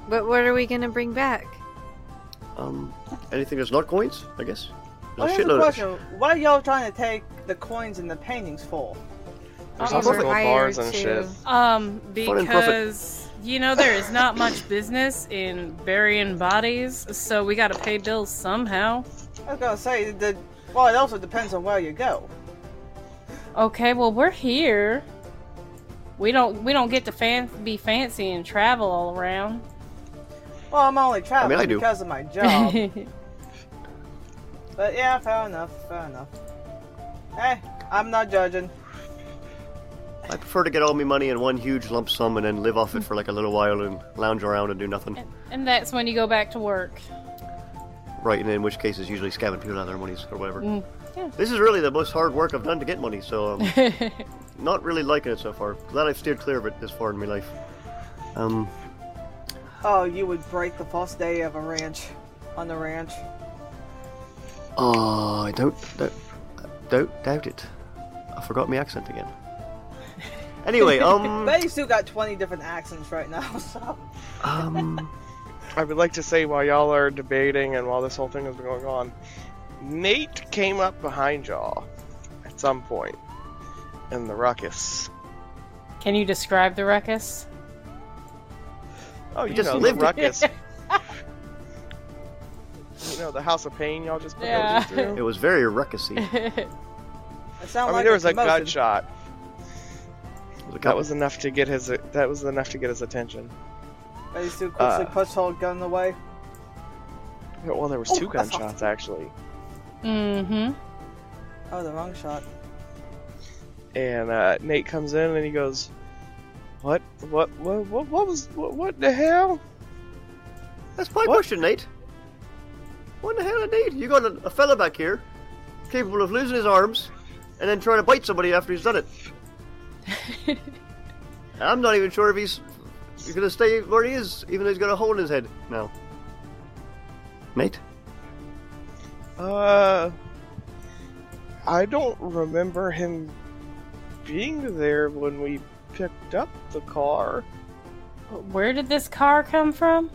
But what are we gonna bring back? Um, anything that's not coins, I guess. Well, There's a here's the shitload of question: What are y'all trying to take the coins and the paintings for? There's We also were gold bars and to- shit. Um, Fun and profit. because you know there is not much business in burying bodies, so we got to pay bills somehow. I was gonna say the. Well, it also depends on where you go. Okay, well we're here. We don't we don't get to fan- be fancy and travel all around. Well, I'm only traveling I do. because of my job. but yeah, fair enough. Fair enough. Hey, I'm not judging. I prefer to get all my money in one huge lump sum and then live off it for like a little while and lounge around and do nothing. and that's when you go back to work. Right, and in which case it's usually scamming people out of their monies or whatever. Mm, yeah. This is really the most hard work I've done to get money, so um, not really liking it so far. Glad I've steered clear of it this far in my life. Um, Oh, you would break the first day of a ranch, on the ranch. Oh, I don't, don't, don't doubt it. I forgot my accent again. Anyway, um, Betty still got 20 different accents right now, so. um, I would like to say while y'all are debating and while this whole thing has been going on, Nate came up behind y'all at some point in the ruckus. Can you describe the ruckus? Oh, you just know, the lived it. ruckus. you know, the House of Pain y'all just put Yeah. those through? it was very ruckusy. It I sounded mean, like there was a commotion. gunshot. It was a That couple- was enough to get his. That was enough to get his attention. Betty Sue quickly Uh. pushed her gun away. Well, there was Oh, two that's gunshots actually, mm-hmm. Oh, the wrong shot. and uh, Nate comes in and he goes, "What? What? What? What, what was? What, what the hell?" That's my What? question, Nate. What the hell, Nate? You got a, a fella back here, capable of losing his arms, and then trying to bite somebody after he's done it. I'm not even sure if he's, he's gonna stay where he is, even though he's got a hole in his head now. Mate? Uh, I don't remember him being there when we picked up the car. Where did this car come from?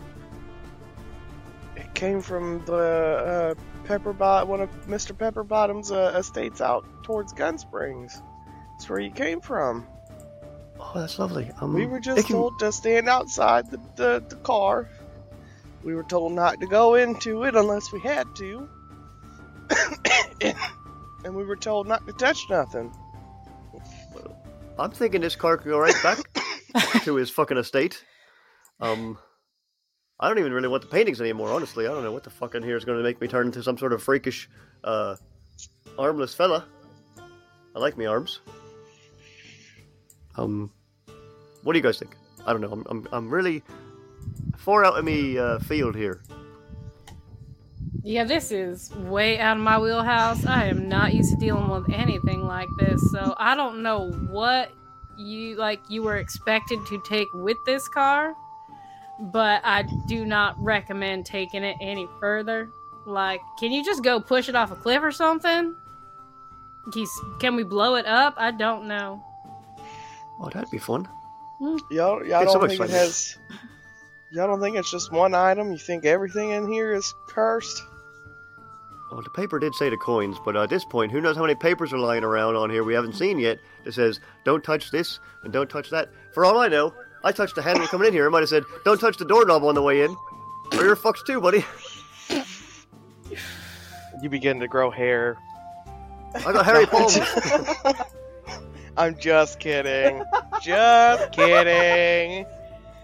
Came from the uh, Pepperbot, one of Mr. Pepperbottom's uh, estates out towards Gun Springs. That's where he came from. Oh, that's lovely. Um, We were just can- told to stand outside the, the, the car. We were told not to go into it unless we had to. and we were told not to touch nothing. I'm thinking this car could go right back to his fucking estate. Um, I don't even really want the paintings anymore, honestly. I don't know what the fuck in here is going to make me turn into some sort of freakish, uh, armless fella. I like me arms. Um, what do you guys think? I don't know. I'm, I'm, I'm really far out of me uh, field here. Yeah, this is way out of my wheelhouse. I am not used to dealing with anything like this, so I don't know what you like you were expected to take with this car, but I do not recommend taking it any further. Like, can you just go push it off a cliff or something? Can, can we blow it up? I don't know. Oh, that'd be fun. Hmm. Y'all, y'all Get so don't much think it has. Y'all don't think it's just one item? You think everything in here is cursed? Well, the paper did say the coins, but at this point, who knows how many papers are lying around on here we haven't seen yet that says, don't touch this and don't touch that. For all I know, I touched the handle coming in here. I might have said, don't touch the doorknob on the way in. Or you're fucked too, buddy. You begin to grow hair. I got Harry Palms. I'm just kidding. just kidding.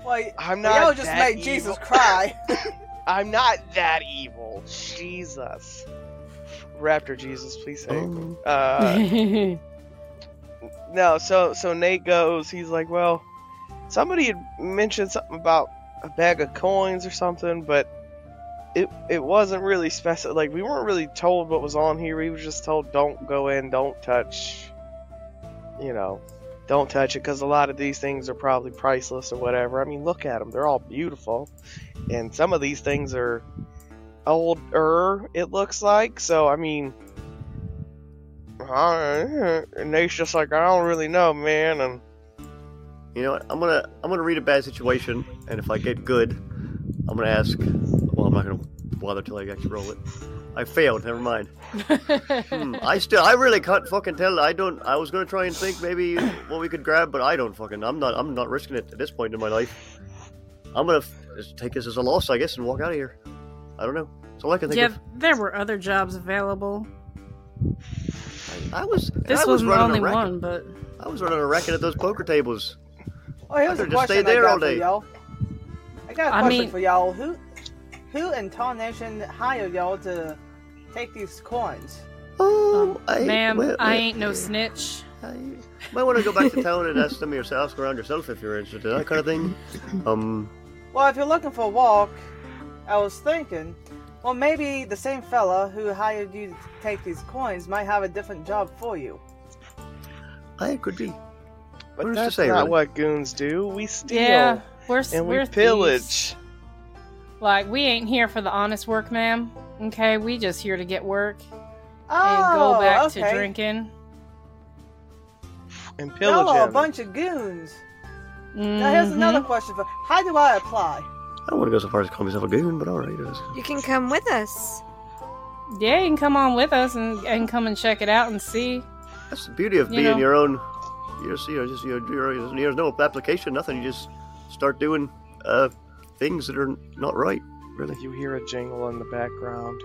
Wait, I'm not. y'all not just that made evil. Jesus cry. I'm not that evil. Jesus. Raptor Jesus, please save me. Um, Uh, no, so so Nate goes. He's like, well, somebody had mentioned something about a bag of coins or something, but it it wasn't really specific. Like we weren't really told what was on here. We were just told don't go in, don't touch. You know, don't touch it because a lot of these things are probably priceless or whatever. I mean, look at them; they're all beautiful, and some of these things are older. It looks like. So I mean. Uh, and Nate's just like, I don't really know, man. And you know what? I'm gonna I'm gonna read a bad situation, and if I get good, I'm gonna ask. Well, I'm not gonna bother till I actually roll it. I failed. Never mind. Hmm, I still, I really can't fucking tell. I don't. I was gonna try and think maybe what we could grab, but I don't fucking. I'm not. I'm not risking it at this point in my life. I'm gonna f- take this as a loss, I guess, and walk out of here. I don't know. That's all I can think yeah, of. there were other jobs available. I, I was. This I was wasn't the only racket. one, but I was running a racket at those poker tables. Oh, here's a question stayed there I got all for y'all. I got a I question mean- for y'all. Who, who in Tarnation hired y'all to take these coins? Oh, I, ma'am, well, I ain't no yeah. snitch. I might want to go back to town and ask them yourself, ask around yourself if you're interested in that kind of thing. Um, Well, if you're looking for a walk, I was thinking, well, maybe the same fella who hired you to take these coins might have a different job for you. I could be. But Who's to that's not what goons do. We steal Yeah, we're and we we're pillage. thieves. Like we ain't here for the honest work, ma'am. Okay, we just here to get work and Oh, go back okay. to drinking. and Y'all pillage are a bunch of goons. Now, here's Mhm. another question for how do I apply? I don't want to go so far as to call myself a goon, but alright. it is. You can come with us. Yeah, you can come on with us and, and come and check it out and see. That's the beauty of You being know. your your own. You just, you know, just you know, you're, there's no application, nothing. You just start doing uh, things that are not right. Really, You hear a jingle in the background.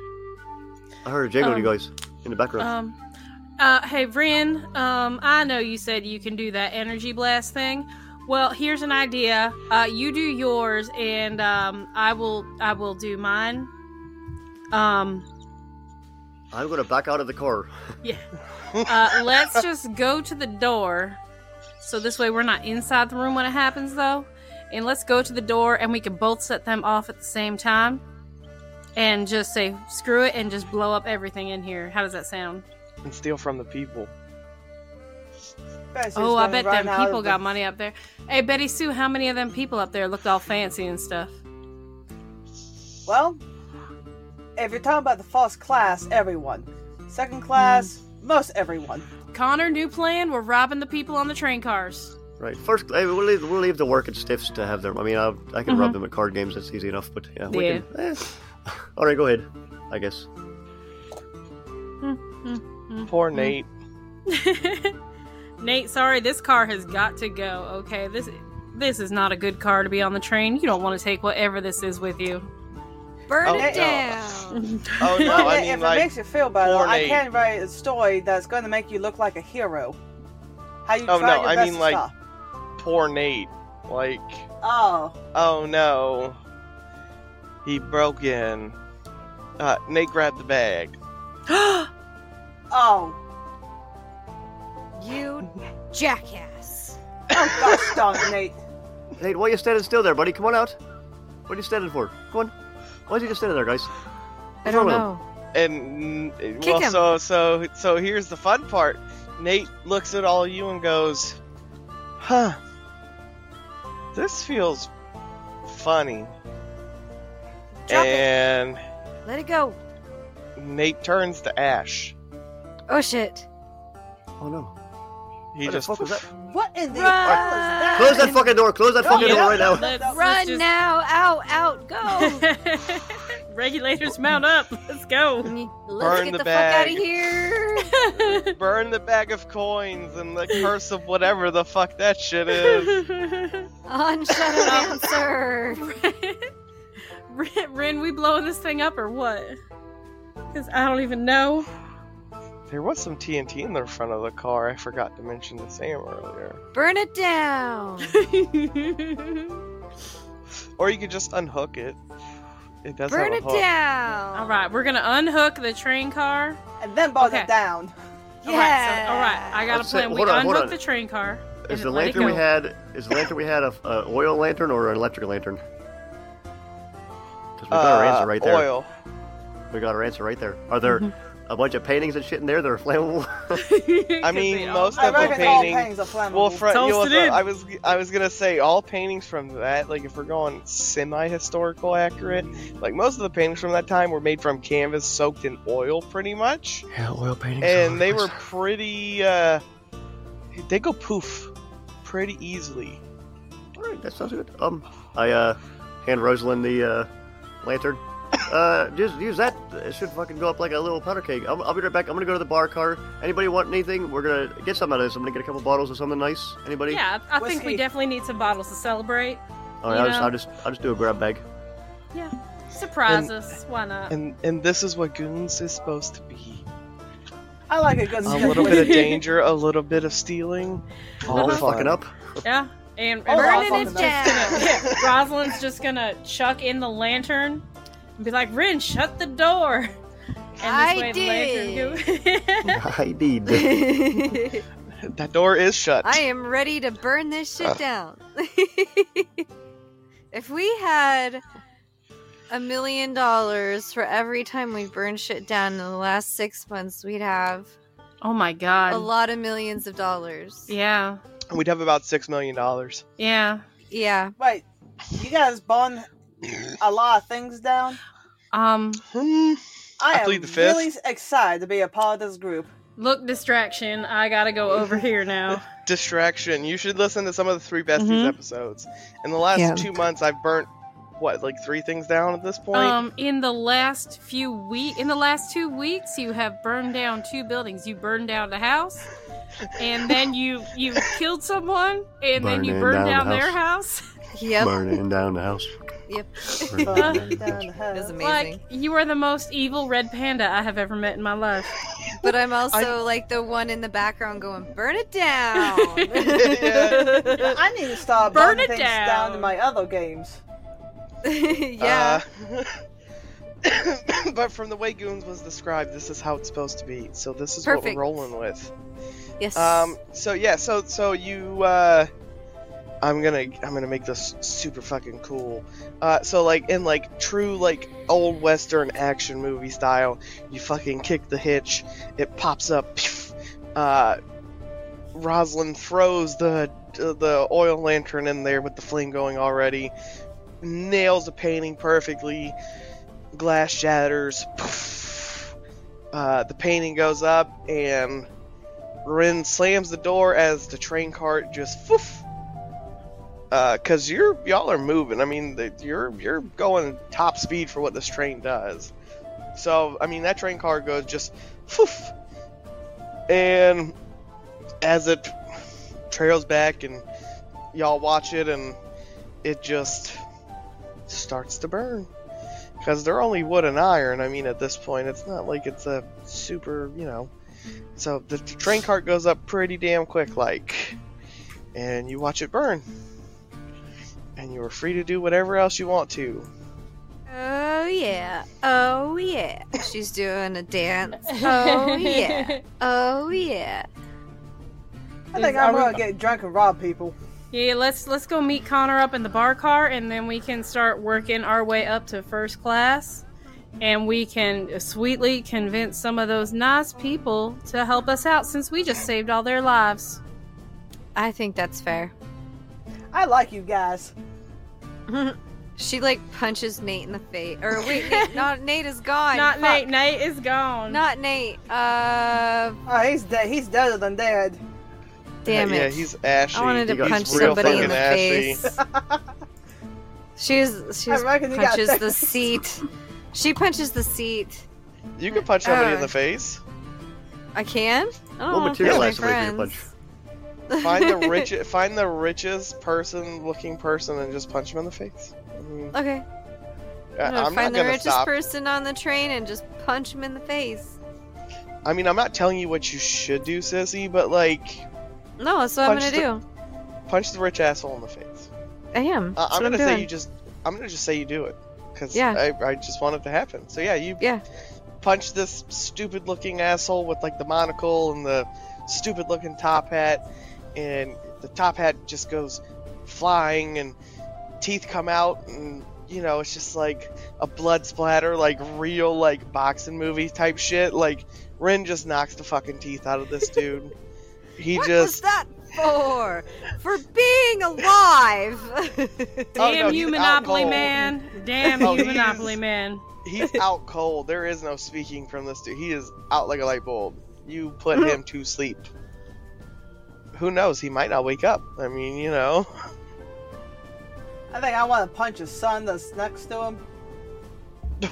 I heard a jingle, Um, you guys, in the background. Um, uh, hey, Vrin, um, I know you said you can do that energy blast thing. Well, here's an idea. Uh, you do yours, and um, I will I will do mine. Um, I'm gonna back out of the car. yeah. Uh, let's just go to the door, so this way we're not inside the room when it happens, though. And let's go to the door, and we can both set them off at the same time, and just say screw it, and just blow up everything in here. How does that sound? And steal from the people. Oh, I bet them people got the- money up there. Hey, Betty Sue, how many of them people up there looked all fancy and stuff? Well, if you're talking about the first class, everyone. Second class, hmm. most everyone. Connor, new plan. We're robbing the people on the train cars. Right. First, hey, we'll leave, we'll leave the work and stiffs to have them. I mean, I'll, I can Mhm. rub them at card games. That's easy enough. But yeah, we Yeah. can. Eh. All right, go ahead. I guess. Poor Hmm. Nate. Nate, sorry, this car has got to go. Okay, this this is not a good car to be on the train. You don't want to take whatever this is with you. Burn Oh, it no. down. Oh no, Well, I if mean it makes you feel better, poor I Nate. can write a story that's going to make you look like a hero. How you Oh, try no, your I best mean, like- stop. poor Nate. Like, Oh, oh no, he broke in. Uh, Nate grabbed the bag. oh, You jackass. oh gosh darn it, Nate. Why are you standing still there, buddy? Come on out. What are you standing for? Come on. Why is he just standing there, guys? I don't wrong with him? know. And mm, Kick well, him. so so so here's the fun part. Nate looks at all of you and goes, "Huh, this feels funny." Drop it. and Let it go. Nate turns to Ash. Oh shit. Oh no. He What the just fuck was that? What in the Run! hell that? Close that fucking door. Close that fucking Yeah. door right now. Let's- let's Run just- now. Out, out, go. Regulators mount up. Let's go. Let's Burn get the the, fuck out of here. burn the bag of coins and the curse of whatever the fuck that shit is. On Shadow Dancer. Rin, Rin, we blowing this thing up or what? Because I don't even know. There was some TNT in the front of the car. I forgot to mention to Sam earlier. Burn it down. Or you could just unhook it. It does Burn have it hook. down. all right, we're gonna unhook the train car. And then buzz Okay. it down. Yeah. All right, so, all right. I got a Let's say- plan. We hold on, unhook on. the train car. Is and the lantern we had? Is the lantern we had a, a oil lantern or an electric lantern? Because we got our Uh, answer right there. Oil. We got our answer right there. Are there a bunch of paintings and shit in there that are flammable? I mean, most I of the reckon all painting. paintings are flammable. Well, fr- you know, Toast it in. I was I was gonna say all paintings from that, like if we're going semi-historical accurate, like most of the paintings from that time were made from canvas soaked in oil, pretty much, yeah, oil paintings. and they were pretty. uh They go poof, pretty easily. Alright, that sounds good. Um, I uh hand Rosalind the uh, lantern. Uh, just use that. It should fucking go up like a little powder cake. I'll, I'll be right back. I'm gonna go to the bar car. Anybody want anything? We're gonna get some out of this. I'm gonna get a couple bottles of something nice. Anybody? Yeah, I I think we definitely need some bottles to celebrate. All right, I'll just. I'll just I'll just do a grab bag. Yeah, surprise And- us. Why not? And and this is what goons is supposed to be. I like a good A little bit of danger, a little bit of stealing, all All Uh-huh. fucking up. Yeah, and, and Burning I'll it fucking down. yeah, Rosalind's just gonna chuck in the lantern and be like, "Rin, shut the door." And I the lantern go- I did. That door is shut. I am ready to burn this shit Uh. down. if we had a million dollars for every time we burn shit down in the last six months, we'd have oh my god. a lot of millions of dollars. Yeah, We'd have about six million dollars. yeah. Yeah. Wait, you guys burn a lot of things down? Um. I, I am the fifth. really excited to be a part of this group. look, distraction. I gotta go over here now. Distraction. You should listen to some of the three besties Mhm. episodes. In the last Yeah. two months, I've burnt what, like three things down at this point. Um, in the last few week, in the last two weeks, you have burned down two buildings. You burned down the house, and then you you killed someone, and then you burned down down, the their house. house. Yep. Burning down the house. Yep. Burning down. That's amazing. Like you are the most evil red panda I have ever met in my life. But I'm also like the one in the background going, burn it down. Yeah. I need to start Burn burning it things down. down. in my other games. yeah. Uh, but from the way Goons was described, this is how it's supposed to be. So this is Perfect. what we're rolling with. yes. Um. So yeah. So so you. Uh, I'm gonna I'm gonna make this super fucking cool. Uh. So like in like true like old western action movie style, you fucking kick the hitch, it pops up. Uh. Rosalind throws the the oil lantern in there with the flame going already. Nails the painting perfectly. Glass shatters. Uh, the painting goes up and Rin slams the door as the train cart just foof. Uh, you're y'all are moving. I mean, the, you're you're going top speed for what this train does. So I mean, that train car goes just foof, and as it trails back and y'all watch it, and it just starts to burn. Cause they're only wood and iron. I mean, at this point, it's not like it's a super, you know. So the train cart goes up pretty damn quick, like, and you watch it burn. And you are free to do whatever else you want to. Oh yeah. Oh yeah. She's doing a dance. Oh yeah. Oh yeah. I think I'm gonna get drunk and rob people. Yeah, let's let's go meet Connor up in the bar car, and then we can start working our way up to first class, and we can sweetly convince some of those nice people to help us out since we just saved all their lives. I think that's fair. I like you guys. she like punches Nate in the face. Or wait, Nate, not Nate is gone. Not Fuck. Nate. Nate is gone. Not Nate. Uh, Oh, he's dead. He's deader than dead. damn yeah, it. he's ashy. I wanted to He punch somebody in the ashy. face. she's was, she I was reckon you got punches the seat. She punches the seat. You can punch somebody in Uh, the face. I can. I don't We'll know materialize my somebody for your friends. Find the rich, find the richest person, looking person, and just punch him in the face. I mean, Okay. I- I'm find the richest stop. person on the train and just punch him in the face. I mean, I'm not telling you what you should do, sissy, but like, No, that's what I'm gonna do. punch the rich asshole in the face. I am. Uh, I'm gonna I'm say doing. you just. I'm gonna just say you do it, because Yeah. I, I just want it to happen. So yeah, you Yeah. punch this stupid looking asshole with like the monocle and the stupid looking top hat, and the top hat just goes flying and teeth come out and you know it's just like a blood splatter like real like boxing movie type shit like Rin just knocks the fucking teeth out of this dude he What was just that for? For being alive. Oh, Damn no, you, Monopoly man. Damn Oh, you, Monopoly man. he's out cold there is no speaking from this dude he is out like a light bulb you put him to sleep who knows he might not wake up i mean you know I think I want to punch his son that's next to him.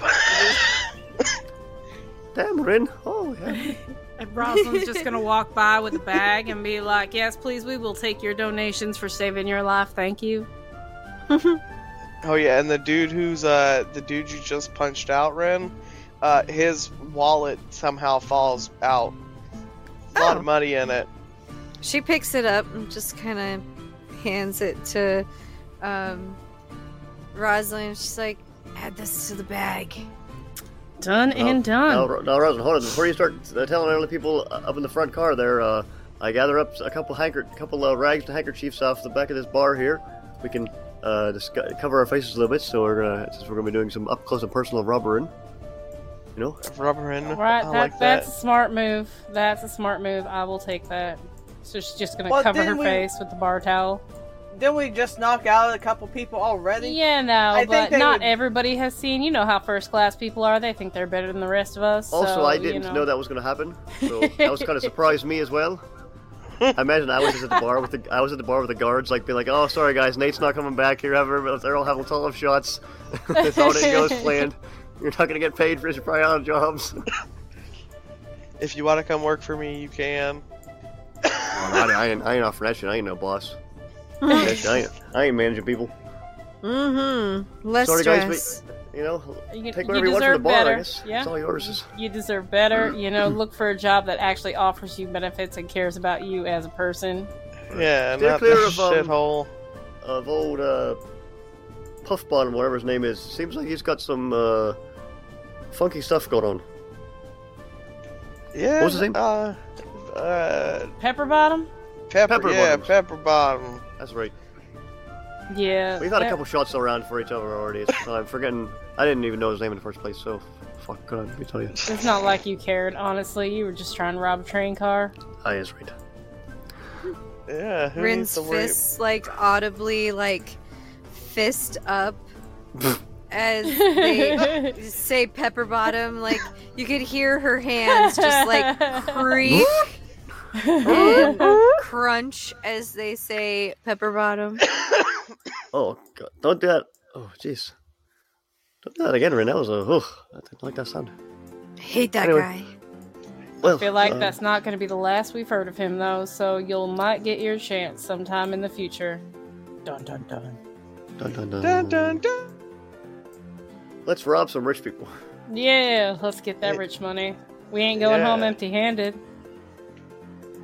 Damn, Rin. Oh, yeah. And Rosalind's just gonna walk by with a bag and be like, "Yes, please, we will take your donations for saving your life. Thank you." Oh yeah, and the dude who's uh the dude you just punched out, Rin, uh his wallet somehow falls out. A lot Oh. of money in it. She picks it up and just kind of hands it to um, Rosalind. She's like, add this to the bag. Done and done. Now, Ro- now, Rosin, hold on. Before you start uh, telling other people uh, up in the front car there, uh, I gather up a couple handker- couple uh, rags and handkerchiefs off the back of this bar here. We can uh, discuss- cover our faces a little bit, so we're gonna since we're gonna be doing some up close and personal rubbering. You know, Rubber in. Right, I that, like that's that. a smart move. That's a smart move. I will take that. So she's just gonna Well, cover her we- face with the bar towel. Didn't we just knock out a couple people already? Yeah, no, I but they not would- everybody has seen. You know how first class people are. They think they're better than the rest of us. also so, I didn't know. that was gonna happen, so that was kind of surprised me as well. I imagine I was just at the bar with the I was at the bar with the guards, like being like, "Oh, sorry guys, Nate's not coming back here ever. But they're all having ton of shots. That's how it goes planned. You're not gonna get paid for your probably out jobs." If you want to come work for me, you can. I, I ain't, I ain't offering that shit. I ain't no boss. That shit, I, ain't, I ain't managing people. Mm-hmm. Less Sorry, guys, stress. You know, You, take whatever you, want from deserve the bar. better. I guess Yeah, it's all yours. you deserve better. You know, look for a job that actually offers you benefits and cares about you as a person. Yeah, Steer not clear of, um, shithole. Of old uh, Puff Bottom, whatever his name is. Seems like he's got some uh, funky stuff going on. Yeah. what was his name? Uh, uh, Pepper bottom. pepper. Pepper yeah, bottoms. pepper bottom. That's right. Yeah, We've had a couple shots around for each other already. It's, I'm forgetting. I didn't even know his name in the first place. So, fuck. God, let me tell you. It's not like you cared, honestly. You were just trying to rob a train car. I is right. Yeah. Who Rin's needs to worry? fists like audibly like fist up as they say pepper bottom. Like you could hear her hands just like creak and crunch as they say pepper bottom. Oh God! Don't do that. Oh jeez. Don't do that again, Ren. That was a. Oh, I didn't like that sound. Hate that Anyway. guy. Well, I feel like uh, that's not going to be the last we've heard of him, though. So you'll might get your chance sometime in the future. Dun dun dun. Dun, dun, dun. Dun dun dun. Let's rob some rich people. Yeah, let's get that Yeah. rich money. We ain't going home empty-handed.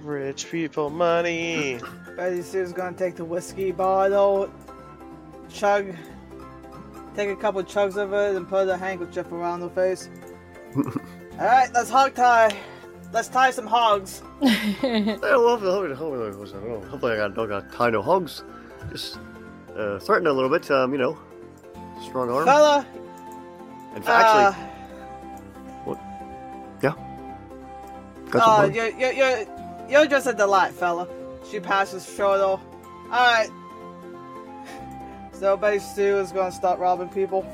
Rich people money. Betty Sue's gonna take the whiskey bottle, chug, take a couple chugs of it, and put a handkerchief around her face. Alright, let's hog tie. Let's tie some hogs. Yeah, well, hopefully, hopefully, hopefully, hopefully I got, don't got tie no hogs. Just uh, threaten a little bit. Um, you know, strong arm. Fella, And uh, actually, got some uh, hugs. you're, you're, you're, you're just a delight, fella. She passes Frodo. Alright. So Betty Sue is gonna stop robbing people.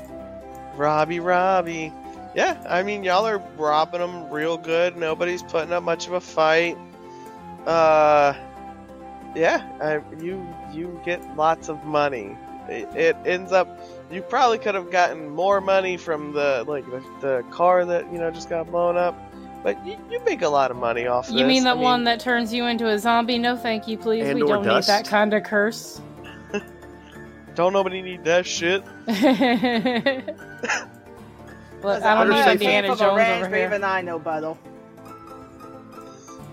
Robbie, Robbie. Yeah, I mean, y'all are robbing them real good. Nobody's putting up much of a fight. Uh, yeah, I, you you get lots of money. It, it ends up. You probably could have gotten more money from the like the, the car that you know just got blown up, but you, you make a lot of money off. This. You this. mean I that one that turns you into a zombie? No, thank you, please. We don't dust. need that kind of curse. Don't nobody need that shit. Look, I don't need Indiana Jones range over here. Even I know battle.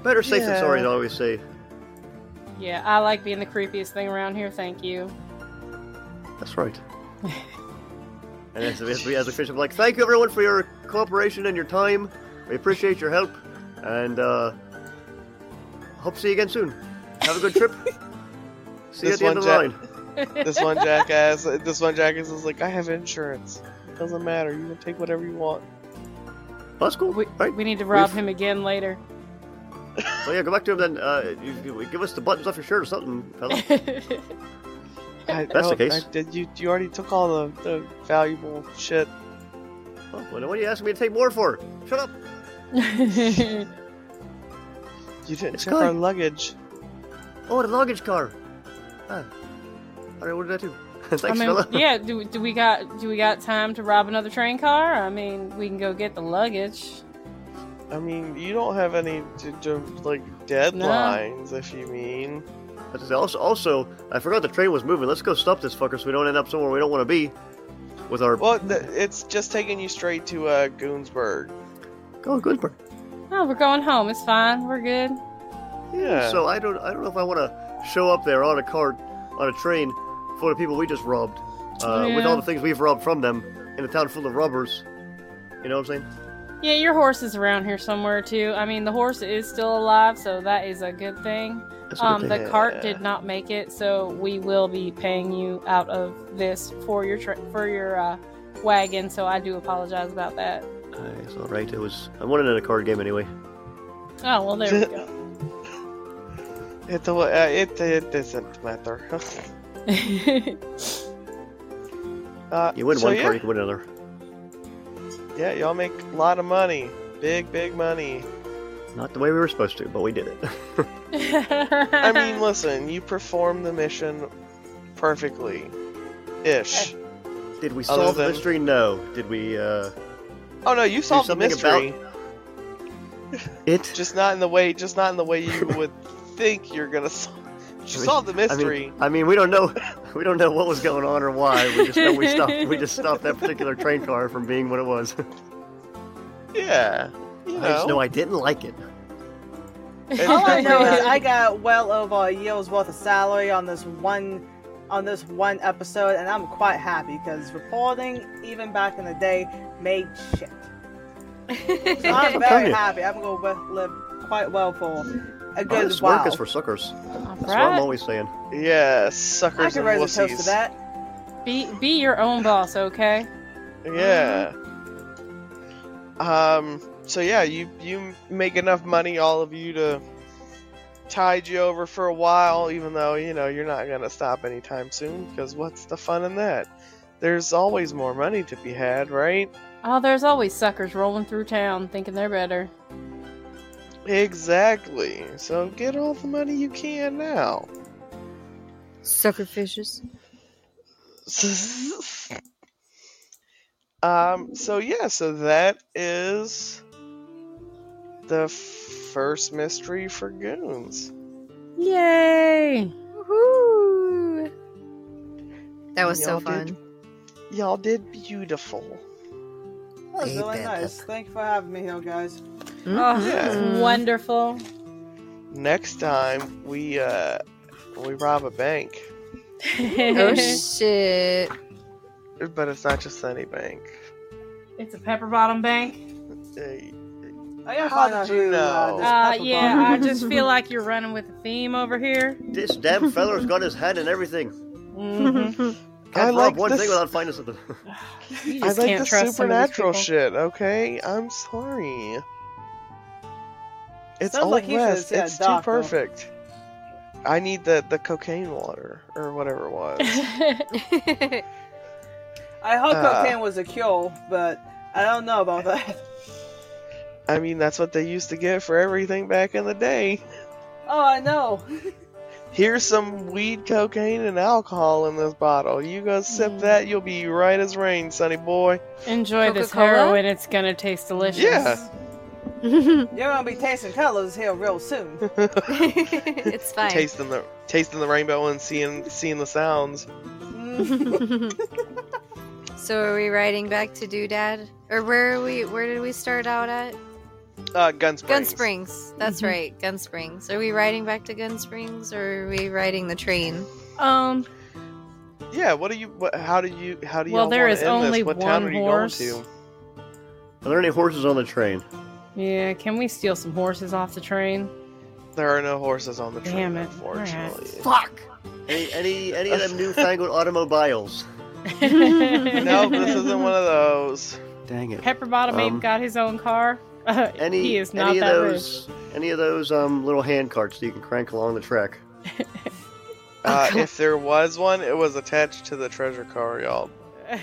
Better safe than sorry, I always say. Yeah, I like being the creepiest thing around here. Thank you. That's right. and as, as we as we finish, I'm like, thank you everyone for your cooperation and your time. We appreciate your help, and uh, hope to see you again soon. Have a good trip. see you at the end one of the jet- line. This one jackass. This one jackass is like, I have insurance. Doesn't matter. You can take whatever you want. That's cool. We, right. we need to rob We've- him again later. So yeah, go back to him then. Uh, you, you- give us the buttons off your shirt or something, fella. I, That's the case. I did you? You already took all the, the valuable shit. Oh, well, what are you asking me to take more for? Shut up. You didn't It's check good. our luggage. Oh, the luggage car. Ah. All right, what did I do? Thanks, I mean, fella. yeah. Do, do we got do we got time to rob another train car? I mean, we can go get the luggage. I mean, you don't have any d- d- like deadlines, if you mean. That's Also, also, I forgot the train was moving. Let's go stop this fucker so we don't end up somewhere we don't want to be. With our Well, th- it's just taking you straight to uh, Goonsburg. go Gunsburg. Oh, we're going home. It's fine. We're good. Yeah. So I don't, I don't know if I want to show up there on a cart, on a train, full of people we just robbed, uh, with all the things we've robbed from them, in a town full of robbers. You know what I'm saying? Yeah, your horse is around here somewhere too. I mean, the horse is still alive, so that is a good thing. That's Um, the Yeah. cart did not make it, so we will be paying you out of this for your tra- for your uh, wagon. So I do apologize about that. Uh, it's all right. It was. I wanted it in a card game anyway. Oh well, there we go. It, uh, it, it doesn't matter. uh, You win so one yeah, card, you can win another. Yeah, y'all make a lot of money. Big, big money. Not the way we were supposed to, but we did it. I mean, listen, you performed the mission perfectly. Ish. did we Other solve the mystery? No. Did we? uh... Oh no, you solved the something mystery. It. Just not in the way, just not in the way you would think you're gonna solve. You I mean- solved the I mystery. mean, I mean, we don't know. We don't know what was going on or why. We just know we stopped. We just stopped that particular train car from being what it was. yeah. You I just know know. I didn't like it. All I know is I got well over a year's worth of salary on this one on this one episode, and I'm quite happy because reporting, even back in the day, made shit. So I'm I'm very happy. I'm gonna live quite well for a good Honest while. work is for suckers. All That's what. I'm always saying. Yeah, I suckers can and raise a toast to that. Be be your own boss, okay? Yeah. Um. So yeah, you you make enough money, all of you, to tide you over for a while. Even though you know you're not gonna stop anytime soon, because what's the fun in that? There's always more money to be had, right? Oh, there's always suckers rolling through town thinking they're better. Exactly. So get all the money you can now. Sucker fishes. um. So yeah. So that is the first mystery for goons. Yay! Woohoo! That was so Y'all fun. did- Y'all did beautiful. That was really nice. Thank you for having me here, guys. Oh, Yeah. it's wonderful. Next time we uh we rob a bank, Oh shit! but it's not just any bank. it's a pepper bottom bank. I gotta How find did out you know? Uh, this Uh, pepper yeah, I just feel like you're running with a theme over here. This damn feller's got his hand in everything. Mhm. Can't I rob like one this- thing without finding something. You I just like can't the trust some supernatural shit. Okay, I'm sorry. It's Sounds Old like West. It's too doctor. perfect. I need the the cocaine water or whatever it was. I hope Uh, cocaine was a cure, but I don't know about that. I mean, that's what they used to get for everything back in the day. Oh, I know. Here's some weed, cocaine, and alcohol in this bottle. You go sip Mm. that, you'll be right as rain, sonny boy. Enjoy this Coca-Cola? heroin. It's gonna taste delicious. Yeah. You're gonna be tasting colors here real soon. it's fine. tasting the tasting the rainbow and seeing seeing the sounds. so are we riding back to Doodad? Or where are we where did we start out at? Uh, Gun Springs. Gun Springs. That's Mhm. right, Gun Springs. Are we riding back to Gun Springs or are we riding the train? Um. Yeah. What do you? What, how do you? How do you? Well, there wanna is end only this? What town one are you horse. going to? Are there any horses on the train? Yeah. Can we steal some horses off the train? There are no horses on the train, Damn it. unfortunately. Fuck! Any any any of them newfangled automobiles? no, this isn't one of those. Dang it. Pepper Bottom ain't Um, got his own car. Uh, Any he is not any of that those any of those um little hand carts that you can crank along the track? Uh, if there was one, it was attached to the treasure car, y'all.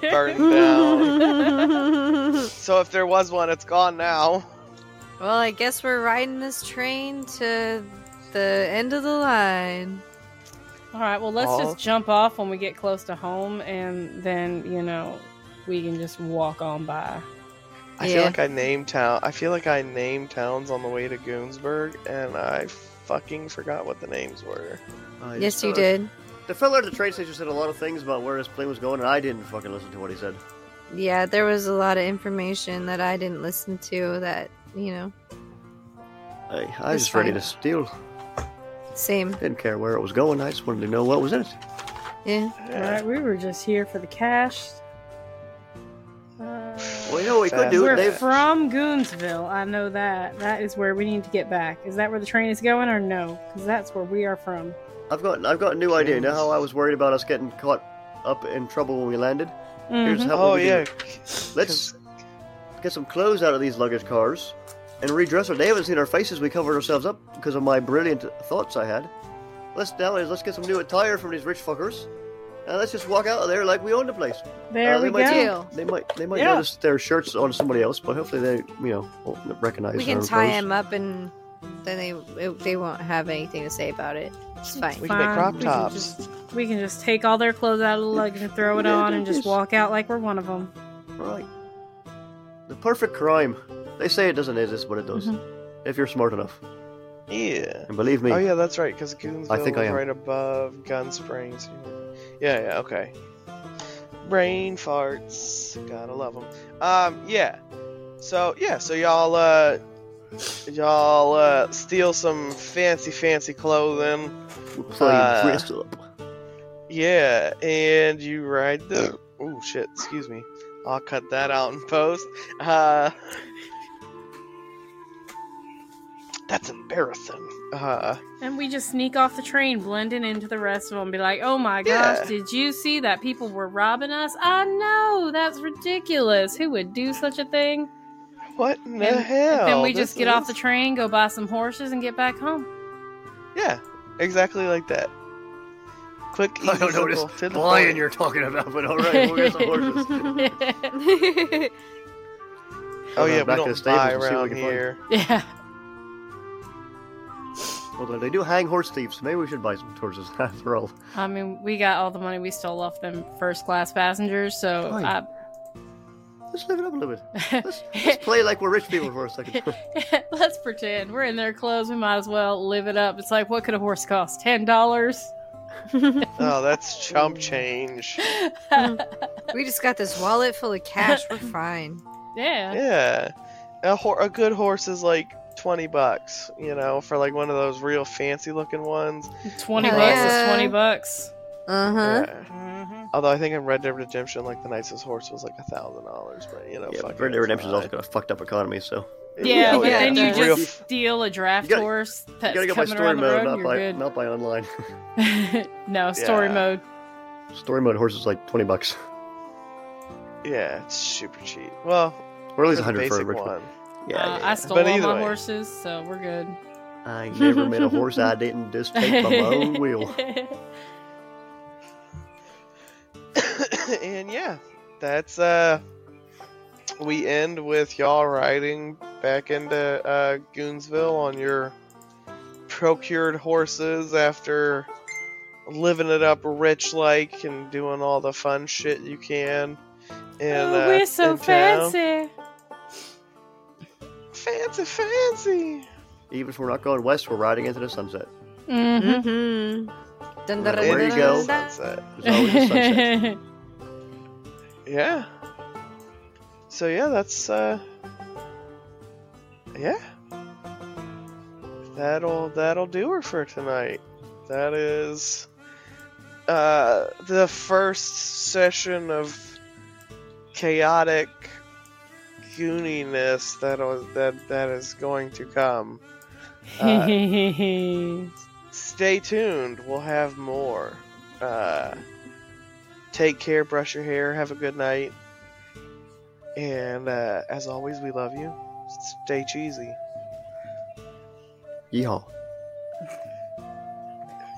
Burned down. So if there was one, it's gone now. Well, I guess we're riding this train to the end of the line. All right, well, let's All- just jump off when we get close to home, and then you know we can just walk on by. I Yeah. feel like I named town. I feel like I named towns on the way to Goonsburg, and I fucking forgot what the names were. I Yes, just, you did. The fella at the train station said a lot of things about where his plane was going, and I didn't fucking listen to what he said. Yeah, there was a lot of information that I didn't listen to that, you know, I, I was That's just ready to steal. same. Didn't care where it was going. I just wanted to know what was in it. Yeah. All right, we were just here for the cash. Well, you know we could do. We're They've from Goonsville. I know that. That is where we need to get back. Is that where the train is going, or no? Because that's where we are from. I've got I've got a new idea. You know how I was worried about us getting caught up in trouble when we landed? Here's Mhm. how Oh we yeah. can Let's get some clothes out of these luggage cars and redress her. They haven't seen our faces. We covered ourselves up because of my brilliant thoughts I had. Let's now let's get some new attire from these rich fuckers, and let's just walk out of there like we own the place. There Uh, we they might go. They might they might Yeah. notice their shirts on somebody else, but hopefully they you know won't recognize. We can tie clothes. him up and then they it, they won't have anything to say about it. It's fine. We can make crop We can tops. just- We can just take all their clothes out of the luggage and throw it Yeah, on and just just- walk out like we're one of them. Right. The perfect crime. They say it doesn't exist, but it does. Mhm. If you're smart enough. Yeah. And believe me, Oh yeah, that's right. Because Goonsville I think I am. right above Gun Springs. Yeah, yeah, okay. Brain farts, gotta love them. Um, yeah. So yeah, so y'all uh, y'all uh, steal some fancy, fancy clothing. we'll play uh, dress up. Yeah, and you ride the. Oh shit! Excuse me. I'll cut that out in post. Uh, that's embarrassing. Uh, And we just sneak off the train, blending into the rest of them, be like, oh my gosh, Yeah. did you see that people were robbing us? I know, that's ridiculous. Who would do such a thing? what in the And- hell? then we This just get off the train, go buy some horses, and get back home. Yeah, exactly like that. Quick, easy, I don't know simple, this the lion point. you're talking about, but alright, we'll get some horses. Oh yeah, we to the don't stables buy and see what we around can find. here. yeah. Although they do hang horse thieves, maybe we should buy some horses after all. I mean, we got all the money we stole off them first class passengers, so Fine. I, Let's live it up a little bit. Let's, let's play like we're rich people for a second. Let's pretend we're in their clothes. We might as well live it up. It's like, what could a horse cost? Ten dollars. Oh, that's chump change. we just got this wallet full of cash. We're fine. yeah. Yeah, a, hor- a good horse is like twenty bucks. You know, for like one of those real fancy looking ones. Twenty Hell bucks yeah. is twenty bucks. Uh huh. Yeah. Mm-hmm. Although I think in Red Dead Redemption, like the nicest horse was like a thousand dollars, but you know, yeah, fuck Red Dead it's Redemption's also got a fucked up economy, so Yeah, but yeah, then you the real just steal a draft You gotta- horse you gotta get my coming story around the mode, road. not by good. not by online. no story Yeah. mode. story mode horse is like twenty bucks, Yeah, it's super cheap. Well, or at least a hundred for a rich one. one. Yeah, uh, yeah, I stole But all my way. horses, so we're good. I never met a horse I didn't just take by my own will. and yeah, that's uh, we end with y'all riding back into uh, Goonsville on your procured horses after living it up rich like and doing all the fun shit you can. And oh, uh, we're so in town. fancy. Fancy, fancy. Even if we're not going west, we're riding into the sunset. Mm-hmm. Mm-hmm. Dun, dun, Well, dun, you go. dun, dun. Sunset. There's always a sunset. Yeah. So yeah, that's uh yeah. That'll that'll do her for tonight. That is uh the first session of chaotic gooniness that was that that is going to come. Uh, stay tuned. We'll have more. Uh, take care, brush your hair, have a good night. And uh, as always, we love you. Stay cheesy. Yeehaw.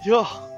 Yeah.